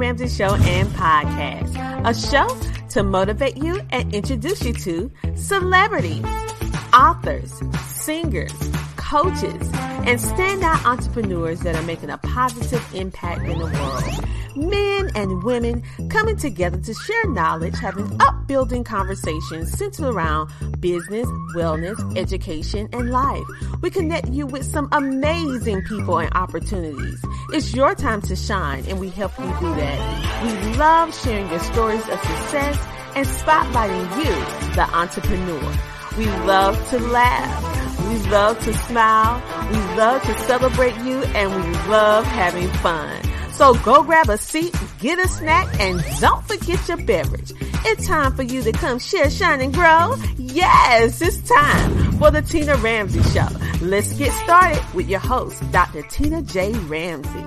Ramsey Show and Podcast, a show to motivate you and introduce you to celebrities, authors, singers, coaches, and standout entrepreneurs that are making a positive impact in the world. Men and women coming together to share knowledge, having upbuilding conversations centered around business, wellness, education, and life. We connect you with some amazing people and opportunities. It's your time to shine, and we help you do that. We love sharing your stories of success and spotlighting you, the entrepreneur. We love to laugh. We love to smile. We love to celebrate you and we love having fun. So go grab a seat, get a snack, and don't forget your beverage. It's time for you to come share, shine, and grow. Yes, it's time for the Tina Ramsey Show. Let's get started with your host, Dr. Tina J. Ramsey.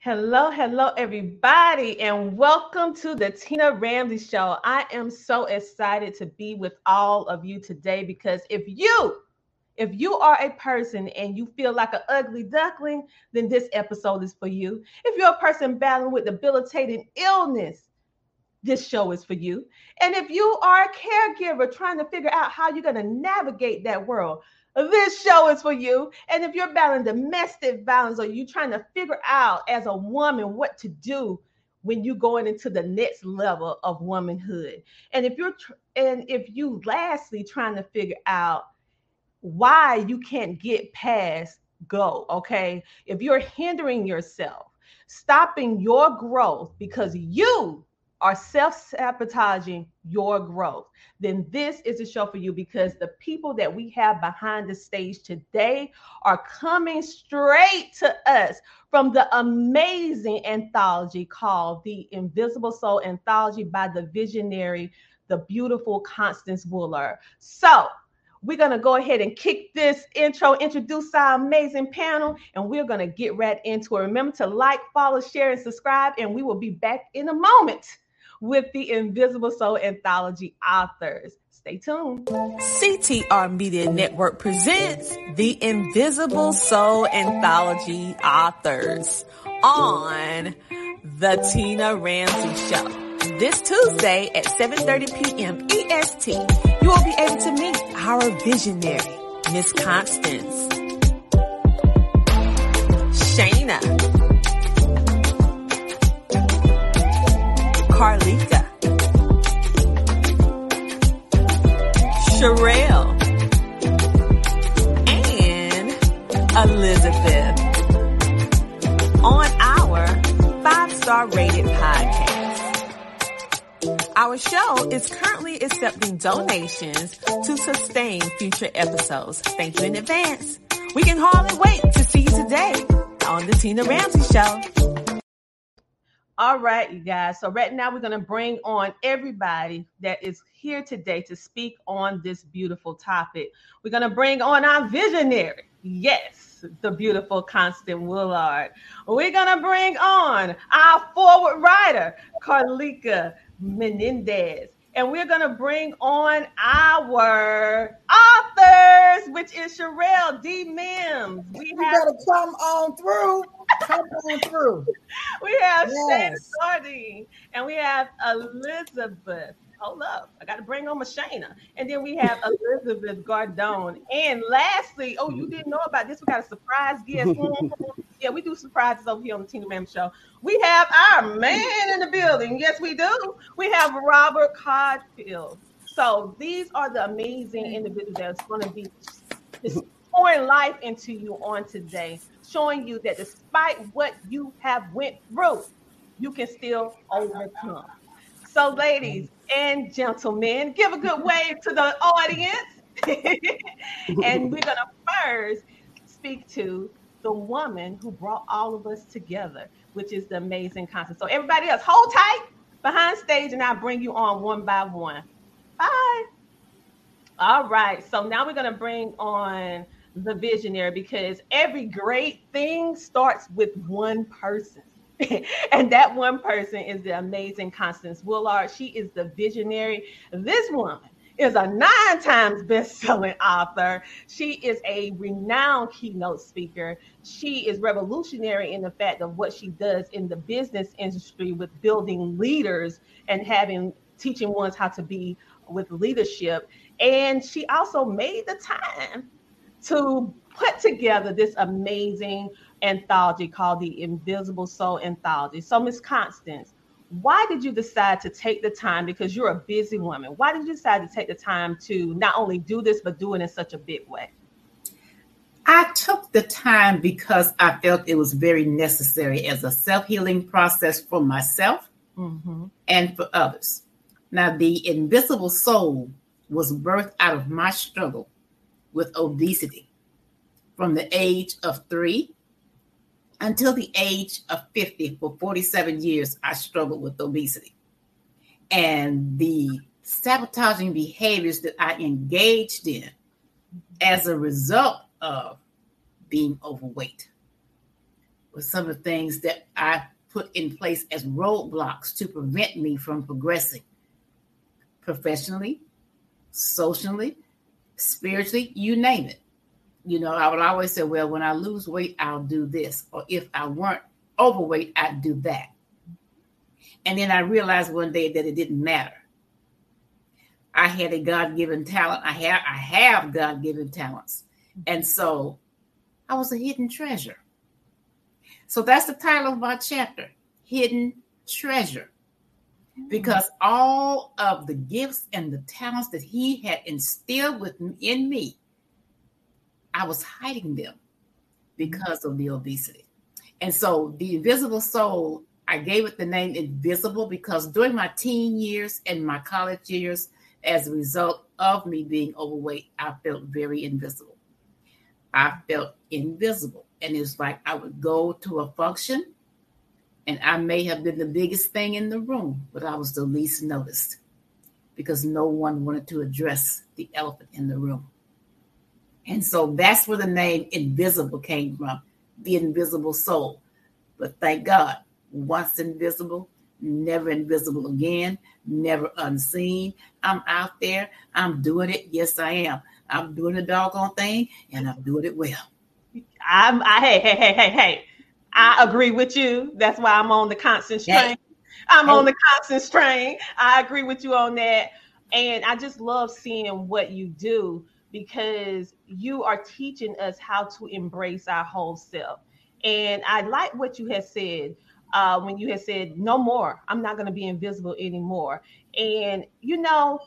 Hello, hello, everybody, and welcome to the Tina Ramsey Show. I am so excited to be with all of you today because if you if you are a person and you feel like an ugly duckling, then this episode is for you. If you're a person battling with debilitating illness, this show is for you. And if you are a caregiver trying to figure out how you're going to navigate that world, this show is for you. And if you're battling domestic violence or you're trying to figure out as a woman what to do when you're going into the next level of womanhood. And if you're tr- and if you lastly trying to figure out why you can't get past go, okay? If you're hindering yourself, stopping your growth because you are self sabotaging your growth, then this is a show for you because the people that we have behind the stage today are coming straight to us from the amazing anthology called The Invisible Soul Anthology by the visionary, the beautiful Constance Woolard. So, we're going to go ahead and kick this intro, introduce our amazing panel, and we're going to get right into it. Remember to like, follow, share, and subscribe, and we will be back in a moment with the Invisible Soul Anthology authors. Stay tuned. CTR Media Network presents the Invisible Soul Anthology authors on the Tina Ramsey Show. This Tuesday at 7.30 p.m. EST, you will be able to meet our visionary, Miss Constance, Shayna, Carlita, Sherelle, and Elizabeth. On our five-star rated podcast. Our show is currently accepting donations to sustain future episodes. Thank you in advance. We can hardly wait to see you today on the Tina Ramsey Show. All right, you guys. So right now we're going to bring on everybody that is here today to speak on this beautiful topic. We're going to bring on our visionary. Yes, the beautiful Constance Woolard. We're going to bring on our foreword writer, Carlika Menendez. And we're going to bring on our authors, which is Sherelle D. Mims. We you have, better come on through. Come on through. we have yes. Shane Sardine and we have Elizabeth hold up, I got to bring on Mashana. And then we have Elizabeth Gardone. And lastly, oh, you didn't know about this. We got a surprise guest. yeah, we do surprises over here on the Tina Ram Show. We have our man in the building. Yes, we do. We have Robert Codfield. So these are the amazing individuals that's going to be pouring life into you on today, showing you that despite what you have went through, you can still overcome. So, ladies and gentlemen, give a good wave to the audience. and we're going to first speak to the woman who brought all of us together, which is the amazing Constance. So, everybody else, hold tight behind stage, and I'll bring you on one by one. Bye. All right. So, now we're going to bring on the visionary because every great thing starts with one person. and that one person is the amazing Constance Woolard. She is the visionary. This woman is a nine times best-selling author. She is a renowned keynote speaker. She is revolutionary in the fact of what she does in the business industry with building leaders and having teaching ones how to be with leadership. And she also made the time to put together this amazing anthology called the Invisible Soul Anthology. So, Miss Constance, why did you decide to take the time because you're a busy woman why did you decide to take the time to not only do this but do it in such a big way i took the time because i felt it was very necessary as a self-healing process for myself mm-hmm. and for others now the invisible soul was birthed out of my struggle with obesity from the age of three until the age of 50, for 47 years, I struggled with obesity. And the sabotaging behaviors that I engaged in as a result of being overweight were some of the things that I put in place as roadblocks to prevent me from progressing professionally, socially, spiritually, you name it you know, I would always say, well, when I lose weight, I'll do this. Or if I weren't overweight, I'd do that. And then I realized one day that it didn't matter. I had a God-given talent. I have I have God-given talents. And so I was a hidden treasure. So that's the title of my chapter, Hidden Treasure. Mm. Because all of the gifts and the talents that he had instilled within me I was hiding them mm-hmm. because of the obesity. And so the invisible soul, I gave it the name invisible because during my teen years and my college years, as a result of me being overweight, I felt very invisible. I felt invisible. And it's like I would go to a function and I may have been the biggest thing in the room, but I was the least noticed because no one wanted to address the elephant in the room. And so that's where the name invisible came from, the invisible soul. But thank God, once invisible, never invisible again, never unseen. I'm out there, I'm doing it. Yes, I am. I'm doing the doggone thing and I'm doing it well. I'm I hey, hey, hey, hey, hey. I agree with you. That's why I'm on the constant strain. I'm on oh. the constant strain. I agree with you on that. And I just love seeing what you do because you are teaching us how to embrace our whole self. And I like what you had said uh, when you had said, no more, I'm not going to be invisible anymore. And, you know,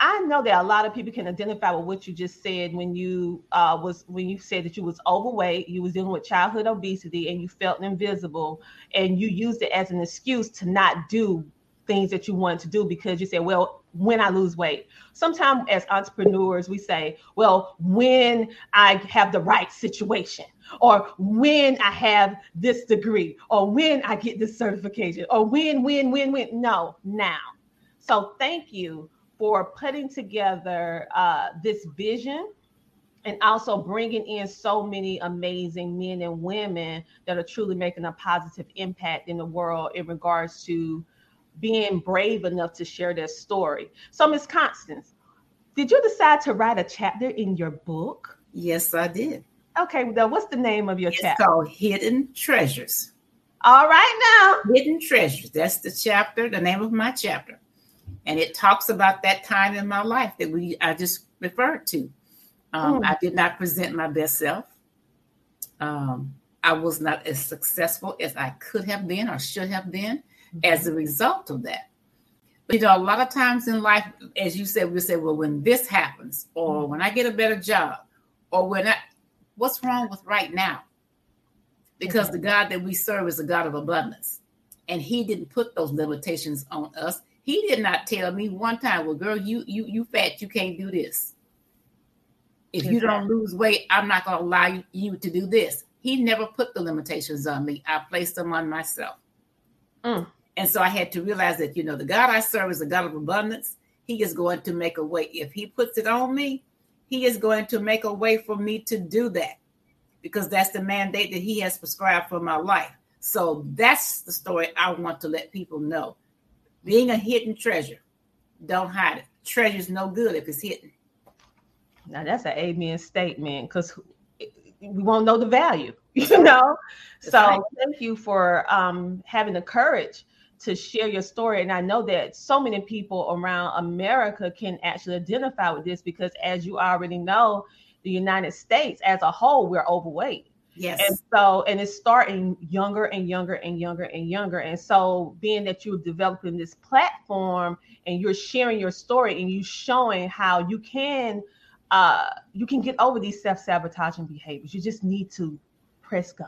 I know that a lot of people can identify with what you just said when you uh, was when you said that you was overweight, you was dealing with childhood obesity, and you felt invisible, and you used it as an excuse to not do things that you wanted to do because you said, well, when I lose weight. Sometimes as entrepreneurs, we say, well, when I have the right situation, or when I have this degree, or when I get this certification, or when, when, when, when. No, now. So thank you for putting together uh, this vision and also bringing in so many amazing men and women that are truly making a positive impact in the world in regards to being brave enough to share their story. So, Miss Constance, did you decide to write a chapter in your book? Yes, I did. Okay, well, what's the name of your it's chapter? It's called Hidden Treasures. All right, now. Hidden Treasures. That's the chapter, the name of my chapter. And it talks about that time in my life that we I just referred to. Um, mm. I did not present my best self. Um, I was not as successful as I could have been or should have been as a result of that. But, you know, a lot of times in life, as you said, we say, well, when this happens, or when I get a better job, or when I, what's wrong with right now? Because the God that we serve is a God of abundance. And he didn't put those limitations on us. He did not tell me one time, well, girl, you you you fat, you can't do this. If you don't lose weight, I'm not gonna allow you, you to do this. He never put the limitations on me. I placed them on myself. Mm. And so I had to realize that, you know, the God I serve is a God of abundance. He is going to make a way. If He puts it on me, He is going to make a way for me to do that because that's the mandate that He has prescribed for my life. So that's the story I want to let people know. Being a hidden treasure, don't hide it. treasure's no good if it's hidden. Now that's an amen statement because we won't know the value, you know. That's so right. thank you for um, having the courage to share your story. And I know that so many people around America can actually identify with this because, as you already know, the United States as a whole, we're overweight. Yes. And so, and it's starting younger and younger and younger and younger. And so, being that you're developing this platform and you're sharing your story and you showing how you can, uh, you can get over these self-sabotaging behaviors. You just need to press go.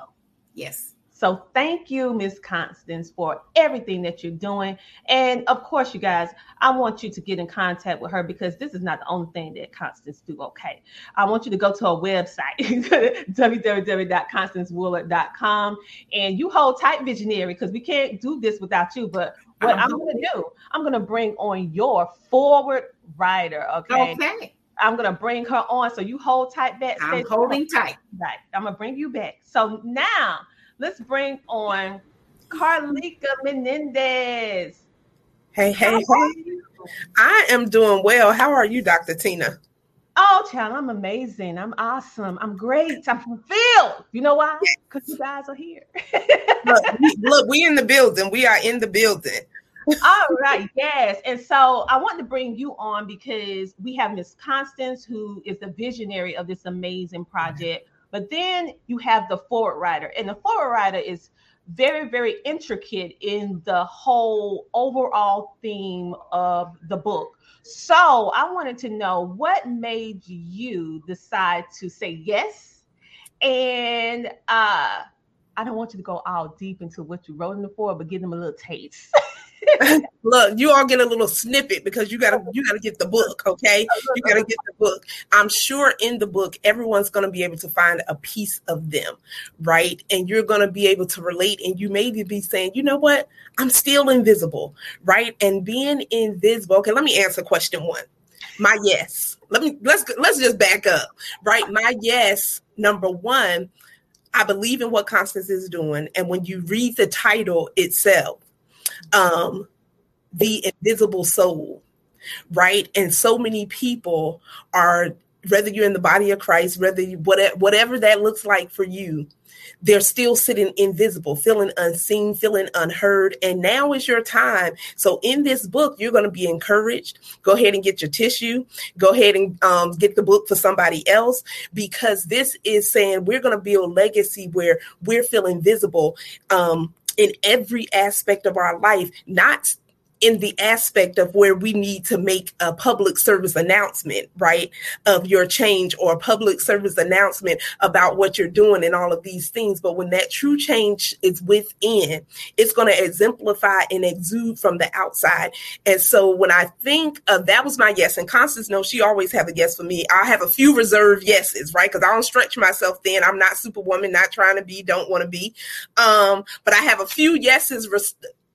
Yes. So thank you, Miss Constance, for everything that you're doing. And of course, you guys, I want you to get in contact with her because this is not the only thing that Constance do. Okay. I want you to go to her website, www.constancewooler.com. And you hold tight, visionary, because we can't do this without you. But what I'm going to do, I'm going to bring on your foreword writer. Okay. Okay. I'm gonna bring her on. So you hold tight back. I'm holding tight. Right. I'm gonna bring you back. So now let's bring on Carlika Menendez. Hey, hey, hey. I am doing well. How are you, Dr. Tina? Oh, child, I'm amazing. I'm awesome. I'm great. I'm fulfilled. You know why? Because you guys are here. look, we, look, we in the building. We are in the building. All right, yes. And so I want to bring you on because we have Miss Constance, who is the visionary of this amazing project. But then you have the foreword writer, and the foreword writer is very, very intricate in the whole overall theme of the book. So I wanted to know what made you decide to say yes. And uh, I don't want you to go all deep into what you wrote in the foreword, but give them a little taste. Look, you all get a little snippet because you gotta you gotta get the book, okay? You gotta get the book. I'm sure in the book, everyone's gonna be able to find a piece of them, right? And you're gonna be able to relate, and you may be saying, you know what, I'm still invisible, right? And being invisible. Okay, let me answer question one. My yes. Let me let's let's just back up, right? My yes, number one, I believe in what Constance is doing, and when you read the title itself um, the invisible soul, right? And so many people are, whether you're in the body of Christ, whether you, whatever, whatever that looks like for you, they're still sitting invisible, feeling unseen, feeling unheard. And now is your time. So in this book, you're going to be encouraged. Go ahead and get your tissue. Go ahead and um, get the book for somebody else because this is saying we're going to build legacy where we're feeling visible. Um, in every aspect of our life, not in the aspect of where we need to make a public service announcement, right, of your change or a public service announcement about what you're doing and all of these things. But when that true change is within, it's going to exemplify and exude from the outside. And so when I think of that was my yes, and Constance knows she always have a yes for me. I have a few reserved yeses, right? Because I don't stretch myself thin. I'm not superwoman, not trying to be, don't want to be. Um, but I have a few yeses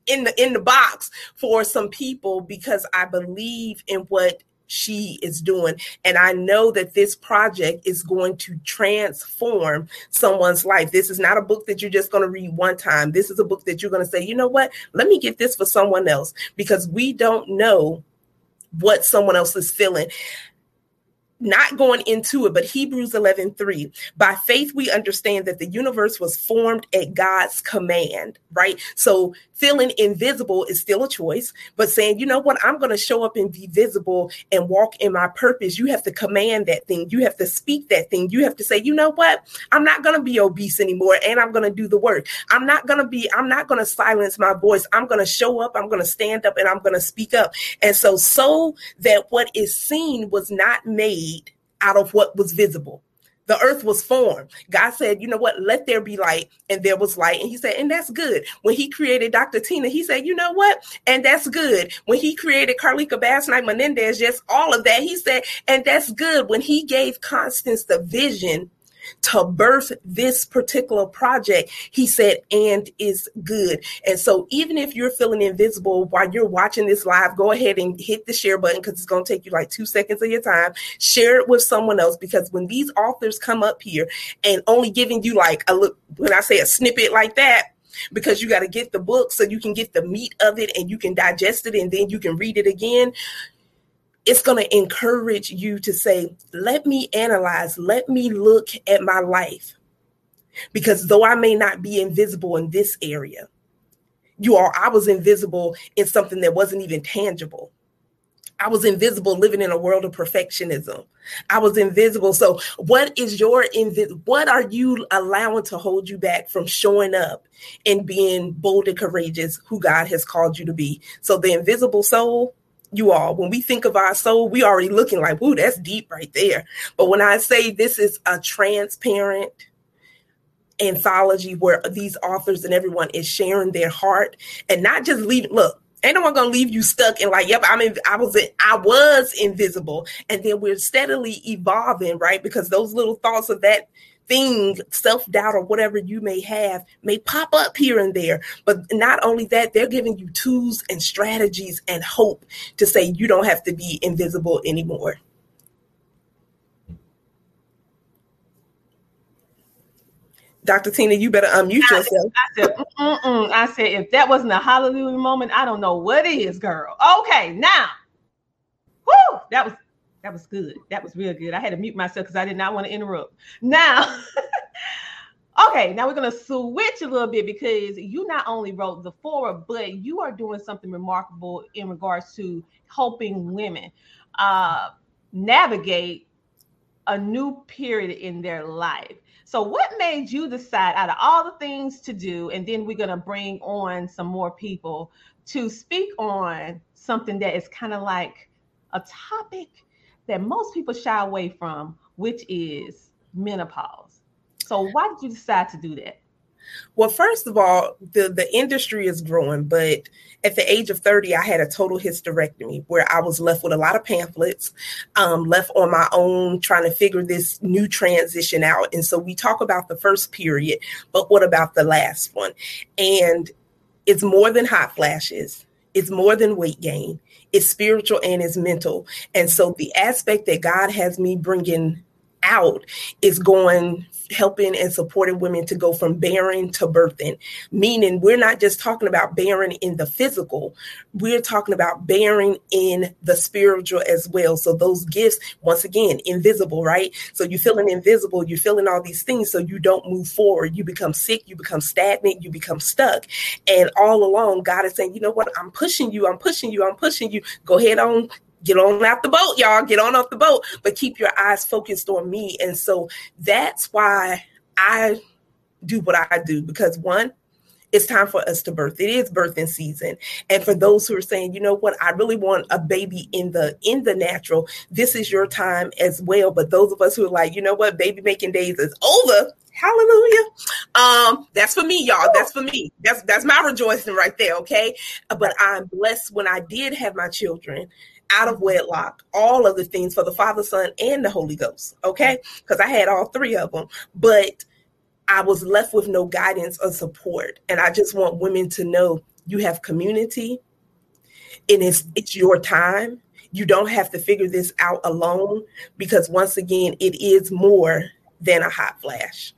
in the in the box for some people because I believe in what she is doing and I know that this project is going to transform someone's life. This is not a book that you're just going to read one time. This is a book that you're going to say, "You know what? Let me get this for someone else because we don't know what someone else is feeling not going into it, but Hebrews 11 3. By faith, we understand that the universe was formed at God's command, right? So feeling invisible is still a choice, but saying, you know what, I'm going to show up and be visible and walk in my purpose. You have to command that thing. You have to speak that thing. You have to say, you know what, I'm not going to be obese anymore and I'm going to do the work. I'm not going to be, I'm not going to silence my voice. I'm going to show up. I'm going to stand up and I'm going to speak up. And so, so that what is seen was not made out of what was visible the earth was formed. God said, you know what, let there be light. And there was light. And he said, and that's good. When he created Dr. Tina, he said, you know what? And that's good. When he created Carlika Bass Knight Menendez, just all of that, he said, and that's good. When he gave Constance the vision to birth this particular project, he said, and is good. And so, even if you're feeling invisible while you're watching this live, go ahead and hit the share button because it's going to take you like two seconds of your time. Share it with someone else because when these authors come up here and only giving you like a look, when I say a snippet like that, because you got to get the book so you can get the meat of it and you can digest it and then you can read it again it's going to encourage you to say, let me analyze, let me look at my life. Because though I may not be invisible in this area, you are, I was invisible in something that wasn't even tangible. I was invisible living in a world of perfectionism. I was invisible. So, what is your invis? What are you allowing to hold you back from showing up and being bold and courageous, who God has called you to be? So, the invisible soul, you all, when we think of our soul, we already looking like, "Ooh, that's deep right there." But when I say this is a transparent anthology where these authors and everyone is sharing their heart and not just leave. Look, Ain't no one gonna leave you stuck and like, yep, I'm in, I was in, I was invisible, and then we're steadily evolving, right? Because those little thoughts of that thing, self doubt or whatever you may have, may pop up here and there. But not only that, they're giving you tools and strategies and hope to say you don't have to be invisible anymore. Dr. Tina, you better unmute I yourself. I said, Mm-mm. I said, if that wasn't a hallelujah moment, I don't know what is, girl. Okay, now, whoo, that was that was good. That was real good. I had to mute myself because I did not want to interrupt. Now, okay, now we're gonna switch a little bit because you not only wrote the foreword, but you are doing something remarkable in regards to helping women uh, navigate a new period in their life. So, what made you decide out of all the things to do, and then we're going to bring on some more people to speak on something that is kind of like a topic that most people shy away from, which is menopause. So, why did you decide to do that? Well, first of all, the, the industry is growing, but at the age of 30, I had a total hysterectomy where I was left with a lot of pamphlets, um, left on my own, trying to figure this new transition out. And so we talk about the first period, but what about the last one? And it's more than hot flashes. It's more than weight gain. It's spiritual and it's mental. And so the aspect that God has me bringing out is going helping and supporting women to go from bearing to birthing. Meaning we're not just talking about bearing in the physical. We're talking about bearing in the spiritual as well. So those gifts once again invisible right? So you're feeling invisible you're feeling all these things so you don't move forward. You become sick you become stagnant you become stuck. And all along god is saying you know what? I'm pushing you i'm pushing you i'm pushing you. Go ahead on get on out the boat, y'all. Get on off the boat, but keep your eyes focused on me. And so that's why I do what I do because one, it's time for us to birth. It is birthing season. And for those who are saying, you know what, I really want a baby in the in the natural, this is your time as well. But those of us who are like, you know what, baby making days is over. Hallelujah. Um, that's for me, y'all. That's for me. That's that's my rejoicing right there. Okay. But I'm blessed when I did have my children out of wedlock, all of the things for the Father, Son, and the Holy Ghost. Okay. Because I had all three of them. But I was left with no guidance or support. And I just want women to know you have community and it's it's your time. You don't have to figure this out alone because once again, it is more than a hot flash.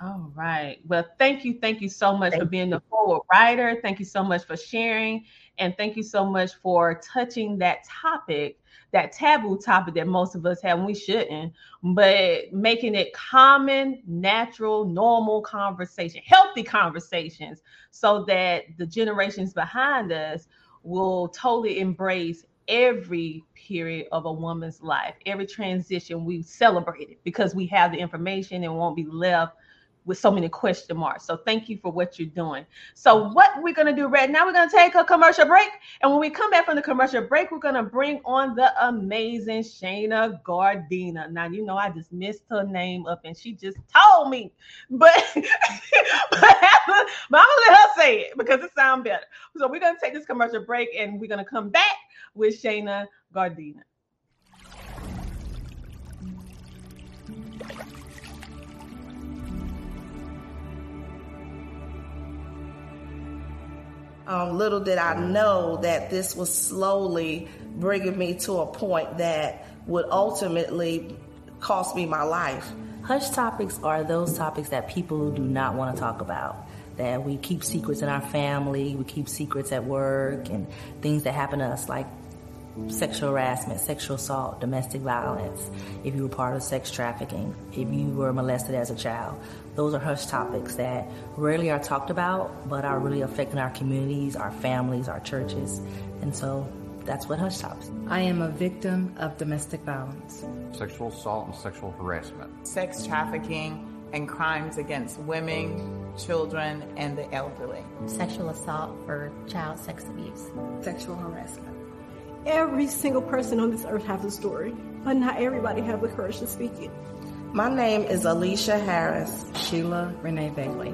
All right. Well, thank you. Thank you so much thank for being the foreword writer. Thank you so much for sharing. And thank you so much for touching that topic, that taboo topic that most of us have, and we shouldn't, but making it common, natural, normal conversation, healthy conversations, so that the generations behind us will totally embrace every period of a woman's life, every transition we celebrate it because we have the information and won't be left with so many question marks. So thank you for what you're doing. So what we're to do right now, we're to take a commercial break. And when we come back from the commercial break, we're to bring on the amazing Shayna Gardena. Now, you know, I just missed her name up and she just told me, but, but, I'm to let her say it because it sounds better. So we're to take this commercial break and we're to come back with Shayna Gardena. Um, little did I know that this was slowly bringing me to a point that would ultimately cost me my life. Hush topics are those topics that people do not want to talk about. That we keep secrets in our family, we keep secrets at work, and things that happen to us. Like sexual harassment, sexual assault, domestic violence, if you were part of sex trafficking, if you were molested as a child. Those are hush topics that rarely are talked about, but are really affecting our communities, our families, our churches. And so that's what Hush Tops. I am a victim of domestic violence, sexual assault and sexual harassment, sex trafficking and crimes against women, children, and the elderly, sexual assault for child sex abuse, sexual harassment. Every single person on this earth has a story, but not everybody has the courage to speak it. My name is Alicia Harris. Sheila Renee Bailey.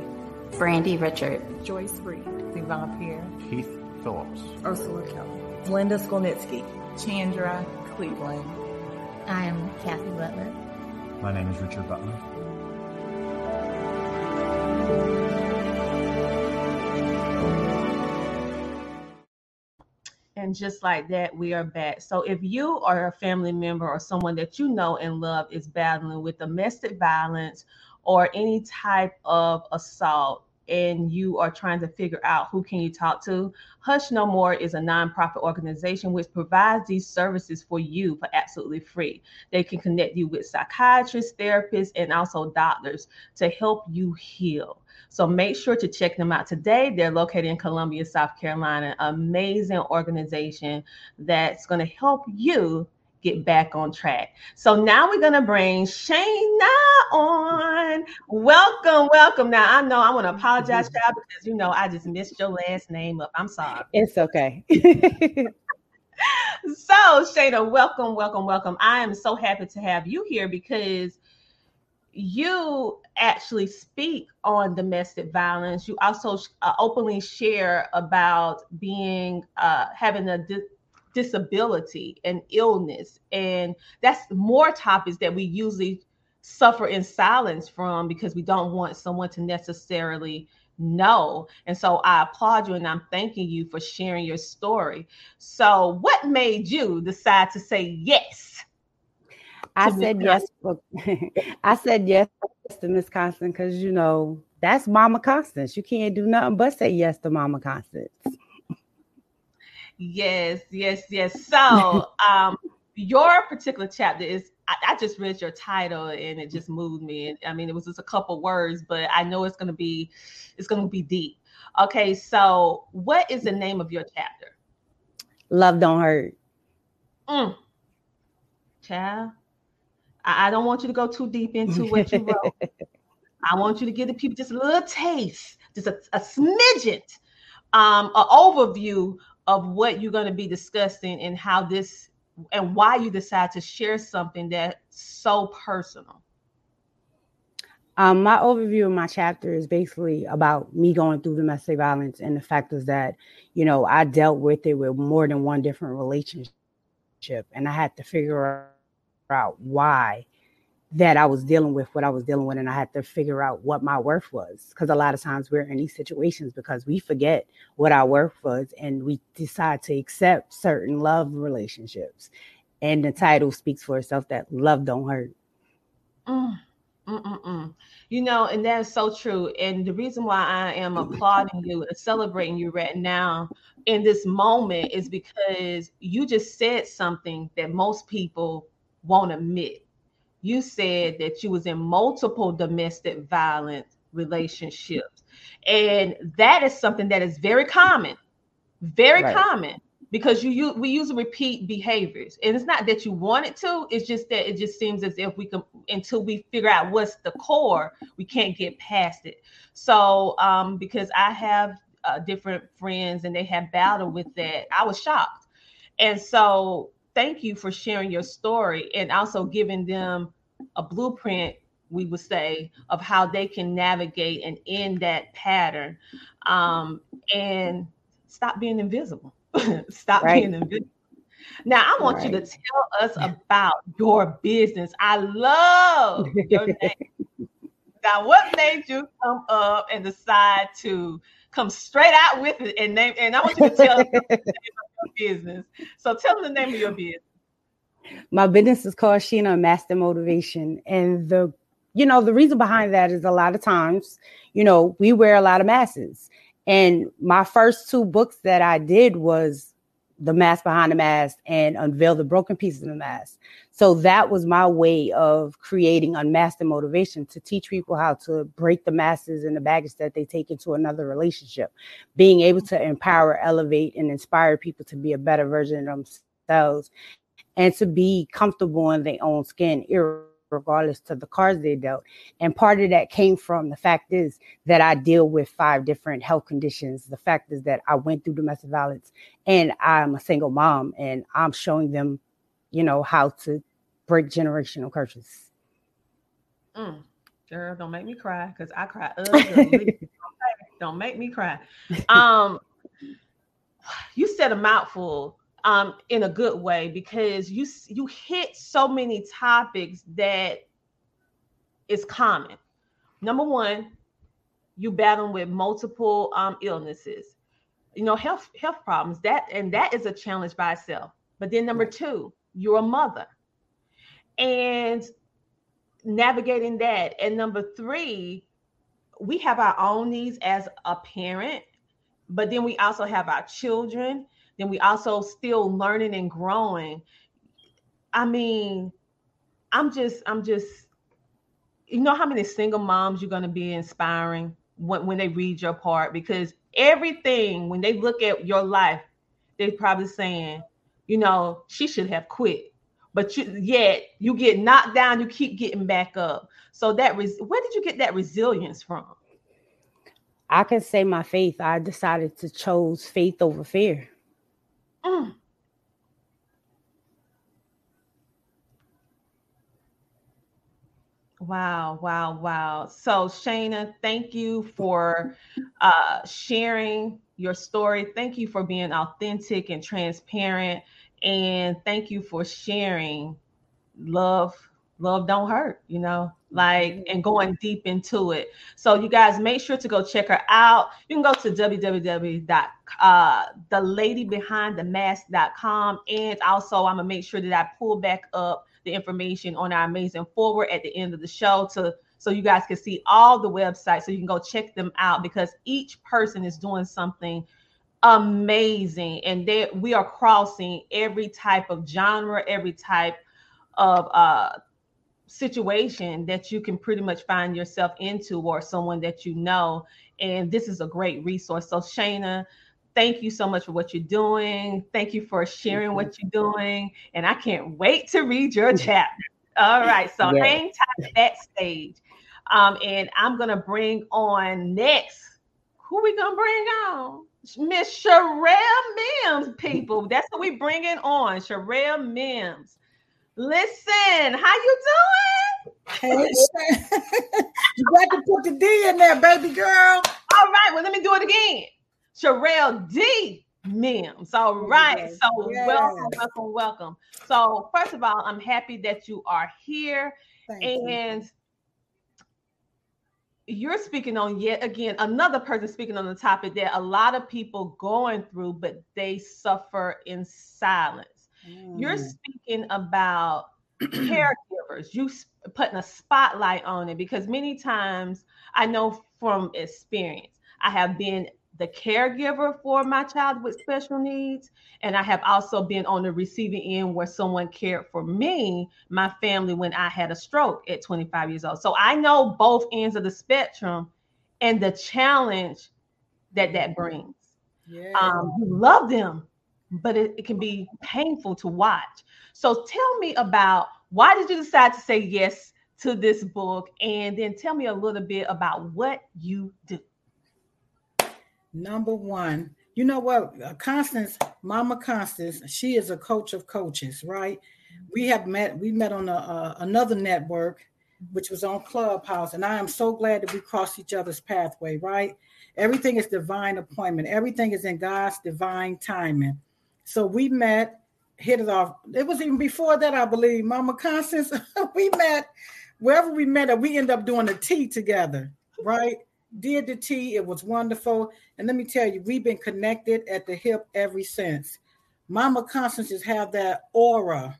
Brandy Richard. Joyce Reed. Devon Pierre. Keith Phillips. Ursula Kelly. Linda Skolnitsky. Chandra Cleveland. I am Kathy Butler. My name is Richard Butler. And just like that, we are back. So if you are a family member or someone that you know and love is battling with domestic violence or any type of assault, and you are trying to figure out who can you talk to hush no more is a nonprofit organization which provides these services for you for absolutely free they can connect you with psychiatrists therapists and also doctors to help you heal so make sure to check them out today. They're located in Columbia, South Carolina. Amazing organization that's going to help you get back on track. So now we're going to bring Shayna on. Welcome, welcome. Now I know I want to apologize, child, because you know I just missed your last name up. I'm sorry. It's okay. so Shayna, welcome, welcome, welcome. I am so happy to have you here because you actually speak on domestic violence. You also uh, openly share about being uh, having a di- disability and illness, and that's more topics that we usually suffer in silence from because we don't want someone to necessarily know. And so I applaud you and I'm thanking you for sharing your story. So, what made you decide to say yes? I said yes. I said yes to Miss Constance because you know that's Mama Constance. You can't do nothing but say yes to Mama Constance. Yes, yes, yes. So, um, your particular chapter is I, I, just read your title and it just moved me. And I mean, it was just a couple words, but I know it's gonna be it's gonna be deep. Okay, so what is the name of your chapter? Love don't hurt. Mm. Child, I, I don't want you to go too deep into what you wrote. I want you to give the people just a little taste, just a, a smidgen, um, an overview of what you're going to be discussing and how this and why you decide to share something that's so personal. Um, my overview of my chapter is basically about me going through domestic violence and the fact is that, you know, I dealt with it with more than one different relationship and I had to figure out why that I was dealing with what I was dealing with, and I had to figure out what my worth was. Because a lot of times we're in these situations because we forget what our worth was, and we decide to accept certain love relationships. And the title speaks for itself that love don't hurt. Mm, mm, you know, and that's so true. And the reason why I am applauding you and celebrating you right now in this moment is because you just said something that most people won't admit. You said that you was in multiple domestic violence relationships. And that is something that is very common very right. common because you, you we use repeat behaviors. And it's not that you want it to it's just that it just seems as if we can until we figure out what's the core we can't get past it. So um because i have uh, different friends and they have battled with that i was shocked. And so thank you for sharing your story and also giving them a blueprint we would say of how they can navigate and end that pattern um, and stop being invisible stop right. being invisible now i want right. you to tell us about your business i love your name now what made you come up and decide to come straight out with it and name and i want you to tell us business so tell them the name of your business my business is called Sheena Master Motivation. And the, you know, the reason behind that is a lot of times, you know, we wear a lot of masks. And my first two books that I did was the mask behind the mask and unveil the broken pieces of the mask. So that was my way of creating unmasked and motivation to teach people how to break the masses and the baggage that they take into another relationship. Being able to empower, elevate, and inspire people to be a better version of themselves and to be comfortable in their own skin, regardless to the cards they dealt. And part of that came from the fact is that I deal with five different health conditions. The fact is that I went through domestic violence and I'm a single mom and I'm showing them, you know, how to break generational curses. Mm. Girl, don't make me cry because I cry ugly. don't make me cry. Um, you said a mouthful um, in a good way because you you hit so many topics that is common. Number one, you battle with multiple um, illnesses, you know, health health problems. That and that is a challenge by itself. But then number two, you're a mother, and navigating that. And number three, we have our own needs as a parent, but then we also have our children then we also still learning and growing. I mean, I'm just, I'm just, you know how many single moms you're gonna be inspiring when, when they read your part because everything when they look at your life, they're probably saying, you know, she should have quit. But you yet you get knocked down, you keep getting back up. So that res- where did you get that resilience from? I can say my faith. I decided to chose faith over fear. Mm. Wow, wow, wow. So, Shayna, thank you for uh, sharing your story. Thank you for being authentic and transparent. And thank you for sharing love. Love don't hurt, you know? like mm-hmm. and going deep into it. So you guys make sure to go check her out. You can go to www.theladybehindthemask.com and also I'm gonna make sure that I pull back up the information on our amazing forward at the end of the show to so you guys can see all the websites so you can go check them out because each person is doing something amazing and they we are crossing every type of genre every type of uh situation that you can pretty much find yourself into or someone that you know. And this is a great resource. So, Shana, thank you so much for what you're doing. Thank you for sharing what you're doing. And I can't wait to read your chapter. All right. So, yeah. hang tight backstage. Um, and I'm going to bring on next. Who we going to bring on? Miss Sherelle Mims, people. That's what we bringing on. Sherelle Mims. Listen, how you doing? Hey, you got to put the D in there, baby girl. All right, well, let me do it again. Sherelle D. Mims. All right. So yes. welcome, welcome, welcome. So first of all, I'm happy that you are here. Thank and you. you're speaking on yet again another person speaking on the topic that a lot of people going through, but they suffer in silence. Mm. You're speaking about caregivers. You putting a spotlight on it because many times I know from experience, I have been the caregiver for my child with special needs. And I have also been on the receiving end where someone cared for me, my family, when I had a stroke at 25 years old. So I know both ends of the spectrum and the challenge that that brings. Yeah. Um, you love them, but it, it can be painful to watch. So tell me about why did you decide to say yes to this book? And then tell me a little bit about what you do. Number one, you know what? Uh, Constance, Mama Constance, she is a coach of coaches, right? We have met, we met on a, another network, which was on Clubhouse. And I am so glad that we crossed each other's pathway, right? Everything is divine appointment, everything is in God's divine timing. So we met, hit it off. It was even before that, I believe. Mama Constance, we met wherever we met, we ended up doing a tea together, right? Did the tea, it was wonderful. And let me tell you, we've been connected at the hip ever since. Mama Constance just have that aura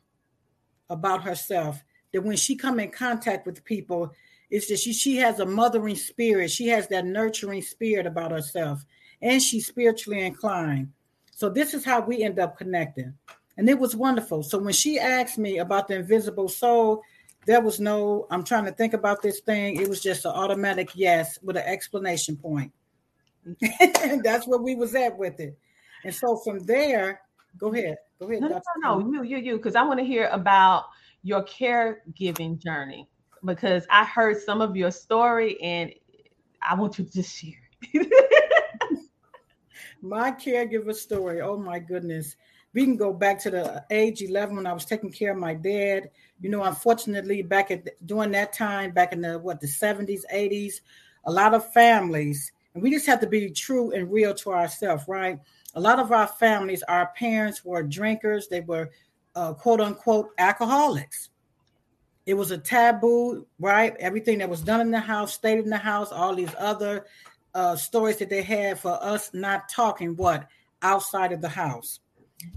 about herself that when she come in contact with people, it's just she she has a mothering spirit. She has that nurturing spirit about herself, and she's spiritually inclined. So this is how we end up connecting. And it was wonderful. So when she asked me about the invisible soul, there was no, I'm trying to think about this thing. It was just an automatic yes with an explanation point. That's where we was at with it. And so from there, go ahead. Go ahead. No, no, no, no, you, you, you, because I want to hear about your caregiving journey because I heard some of your story and I want you to just share. my caregiver story. Oh my goodness. We can go back to the age 11 when I was taking care of my dad. You know, unfortunately, back at during that time, back in the what the 70s, 80s, a lot of families, and we just have to be true and real to ourselves, right? A lot of our families, our parents were drinkers, they were uh, quote unquote alcoholics. It was a taboo, right? Everything that was done in the house stayed in the house, all these other uh, stories that they had for us not talking what outside of the house.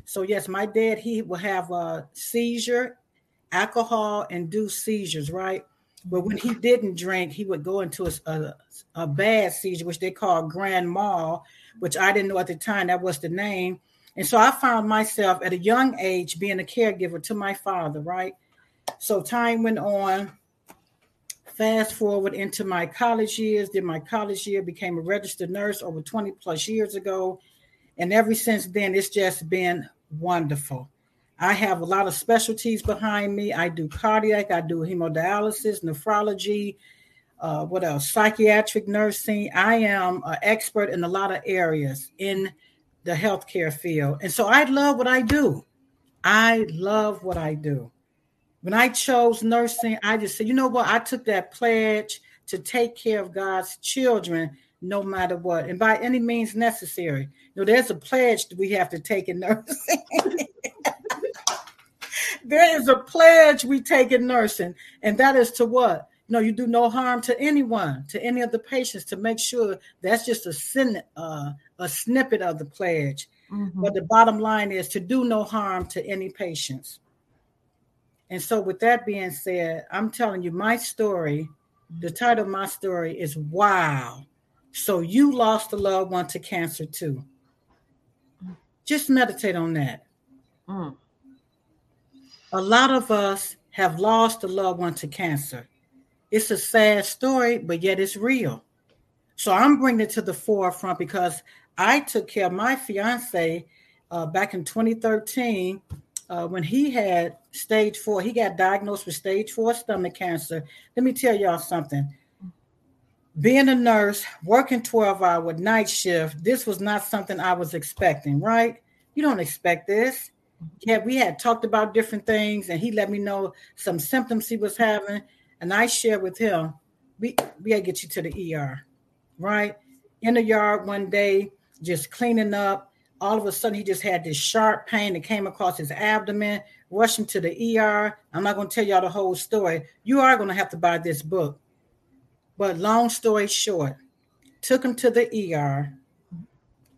So yes, my dad he will have a seizure, alcohol induced seizures, right? But when he didn't drink, he would go into a, a, a bad seizure, which they call grand mal, which I didn't know at the time that was the name. And so I found myself at a young age being a caregiver to my father, right? So time went on Fast forward into my college years, did my college year, became a registered nurse over 20 plus years ago. And ever since then, it's just been wonderful. I have a lot of specialties behind me. I do cardiac, I do hemodialysis, nephrology, uh, what else? Psychiatric nursing. I am an expert in a lot of areas in the healthcare field. And so I love what I do. I love what I do when I chose nursing, I just said, you know what? I took that pledge to take care of God's children no matter what, and by any means necessary. You know, there's a pledge that we have to take in nursing. there is a pledge we take in nursing, and that is to what? You know, you do no harm to anyone, to any of the patients, to make sure that's just a sin, uh, a snippet of the pledge. Mm-hmm. But the bottom line is to do no harm to any patients. And so, with that being said, I'm telling you my story. The title of my story is Wow. So, you lost a loved one to cancer too. Just meditate on that. Mm. A lot of us have lost a loved one to cancer. It's a sad story, but yet it's real. So, I'm bringing it to the forefront because I took care of my fiance uh, back in 2013 uh, when he had stage four, he got diagnosed with stage four stomach cancer. Let me tell y'all something. Being a nurse, working 12 hour night shift, this was not something I was expecting, right? You don't expect this. Yeah, we had talked about different things, and he let me know some symptoms he was having. And I shared with him, we, we gotta get you to the ER, right? In the yard one day, just cleaning up all of a sudden he just had this sharp pain that came across his abdomen, rushed him to the ER. I'm not going to tell y'all the whole story. You are going to have to buy this book. But long story short, took him to the ER,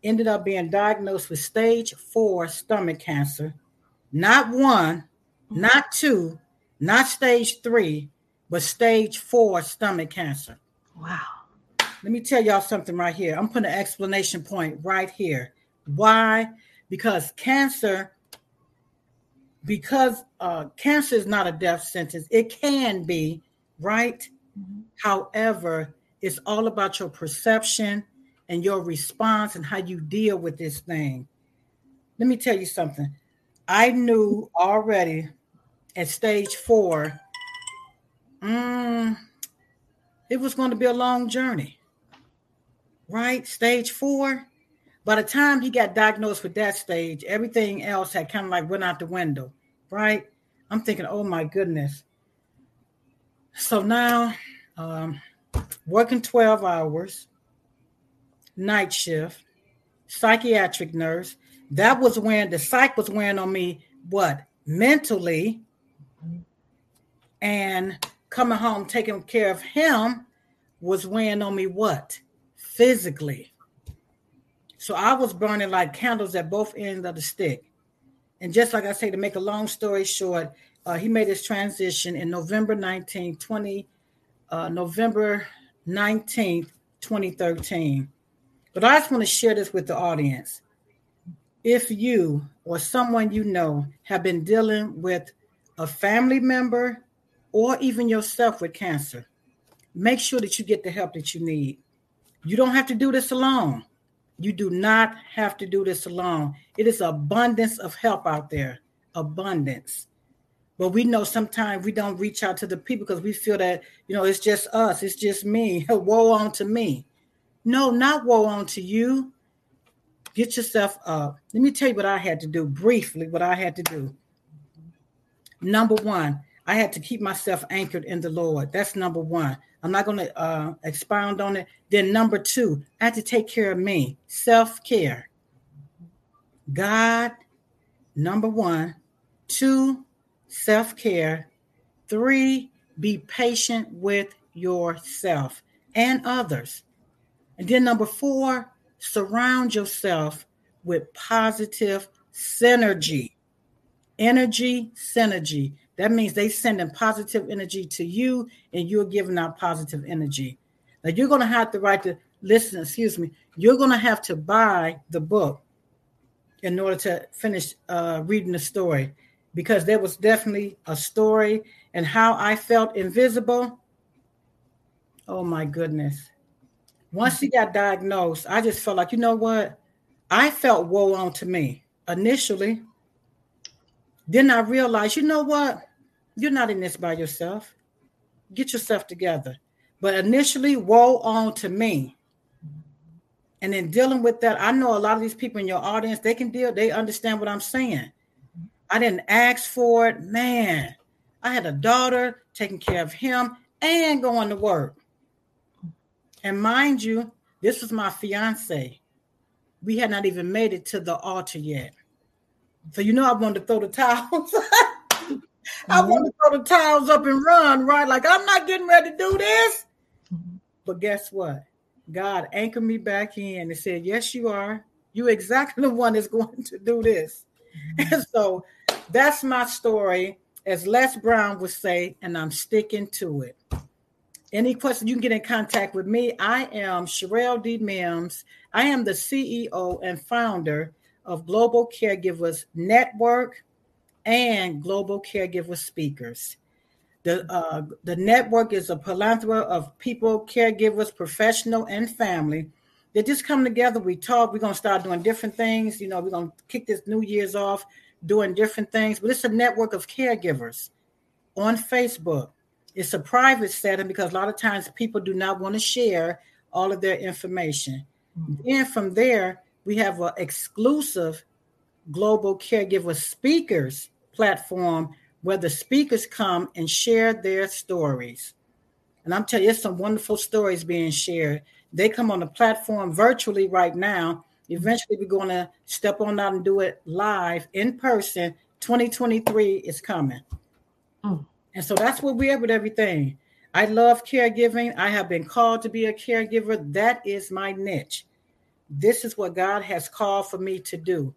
ended up being diagnosed with stage four stomach cancer. Not one, not two, not stage three, but stage four stomach cancer. Wow. Let me tell y'all something right here. I'm putting an explanation point right here. Why? Because cancer, because uh, cancer is not a death sentence. It can be, right? Mm-hmm. However, it's all about your perception and your response and how you deal with this thing. Let me tell you something. I knew already at stage four, mm, it was going to be a long journey. Right? Stage four, by the time he got diagnosed with that stage, everything else had kind of like went out the window, right? I'm thinking, oh my goodness. So now, um, working 12 hours, night shift, psychiatric nurse. That was when the psych was wearing on me what mentally, and coming home taking care of him was weighing on me what physically. So I was burning like candles at both ends of the stick. And just like I say, to make a long story short, uh, he made his transition in November 19, 20, uh, November 19th, 2013. But I just want to share this with the audience. if you or someone you know have been dealing with a family member or even yourself with cancer, make sure that you get the help that you need. You don't have to do this alone. You do not have to do this alone. It is abundance of help out there, abundance. But we know sometimes we don't reach out to the people because we feel that, you know, it's just us, it's just me. woe on to me. No, not woe on to you. Get yourself up. Let me tell you what I had to do briefly, what I had to do. Number one, I had to keep myself anchored in the Lord. That's number one. I'm not going to uh, expound on it. Then, number two, I had to take care of me, self care. God, number one. Two, self care. Three, be patient with yourself and others. And then, number four, surround yourself with positive synergy. Energy, synergy. That means they sending positive energy to you and you're giving out positive energy. Now you're going to have to write to listen, excuse me, you're going to have to buy the book in order to finish uh, reading the story because there was definitely a story and how I felt invisible. Oh my goodness. Once he got diagnosed, I just felt like, you know what? I felt woe on to me initially. Then I realized, you know what? You're not in this by yourself. Get yourself together. But initially, woe on to me. And in dealing with that, I know a lot of these people in your audience, they can deal, they understand what I'm saying. I didn't ask for it. Man, I had a daughter taking care of him and going to work. And mind you, this was my fiance. We had not even made it to the altar yet. So you know I wanted to throw the towels. I mm-hmm. want to throw the towels up and run, right? Like I'm not getting ready to do this. But guess what? God anchored me back in and said, Yes, you are. You exactly the one that's going to do this. Mm-hmm. And so that's my story, as Les Brown would say, and I'm sticking to it. Any questions, you can get in contact with me. I am Sherelle D. Mims. I am the CEO and founder of Global Caregivers Network and Global Caregiver Speakers. The, uh, the network is a plethora of people, caregivers, professional, and family They just come together. We talk. We're going to start doing different things. You know, we're going to kick this New Year's off doing different things, but it's a network of caregivers on Facebook. It's a private setting because a lot of times people do not want to share all of their information. Mm-hmm. And from there, we have an exclusive global caregiver speakers platform where the speakers come and share their stories. And I'm telling you, some wonderful stories being shared. They come on the platform virtually right now. Eventually, we're going to step on out and do it live in person. 2023 is coming. Mm. And so that's where we're at with everything. I love caregiving. I have been called to be a caregiver. That is my niche. This is what God has called for me to do.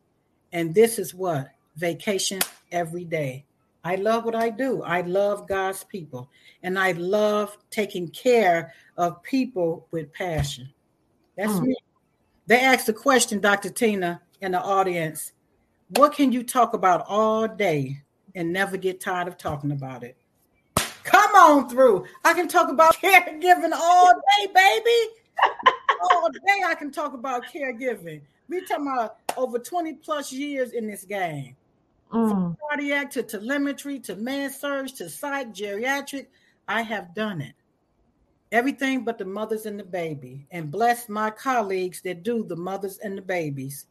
And this is what vacation every day. I love what I do. I love God's people. And I love taking care of people with passion. That's mm. me. They asked a question, Dr. Tina, in the audience What can you talk about all day and never get tired of talking about it? Come on through. I can talk about caregiving all day, baby. all day I can talk about caregiving. We talking about over 20 plus years in this game. Mm. From cardiac to telemetry to med surg to psych geriatric, I have done it. Everything but the mothers and the baby, and bless my colleagues that do the mothers and the babies.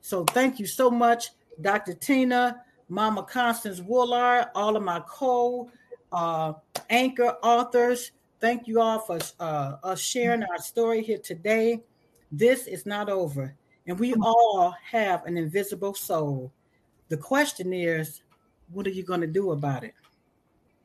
So thank you so much, Dr. Tina, Mama Constance Woolard, all of my co uh, anchor authors. Thank you all for uh, us sharing our story here today. This is not over, and we all have an invisible soul. The question is, what are you going to do about it?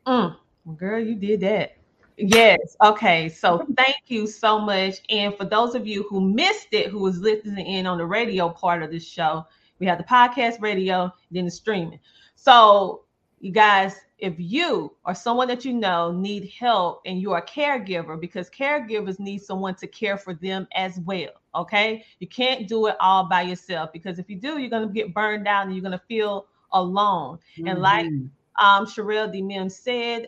Mm, girl, you did that. Yes. Okay. So thank you so much. And for those of you who missed it, who was listening in on the radio part of this show, we have the podcast radio, then the streaming. So you guys, if you or someone that you know need help and you're a caregiver because caregivers need someone to care for them as well okay you can't do it all by yourself because if you do you're going to get burned out and you're going to feel alone mm-hmm. and like um Sherelle D. Mim said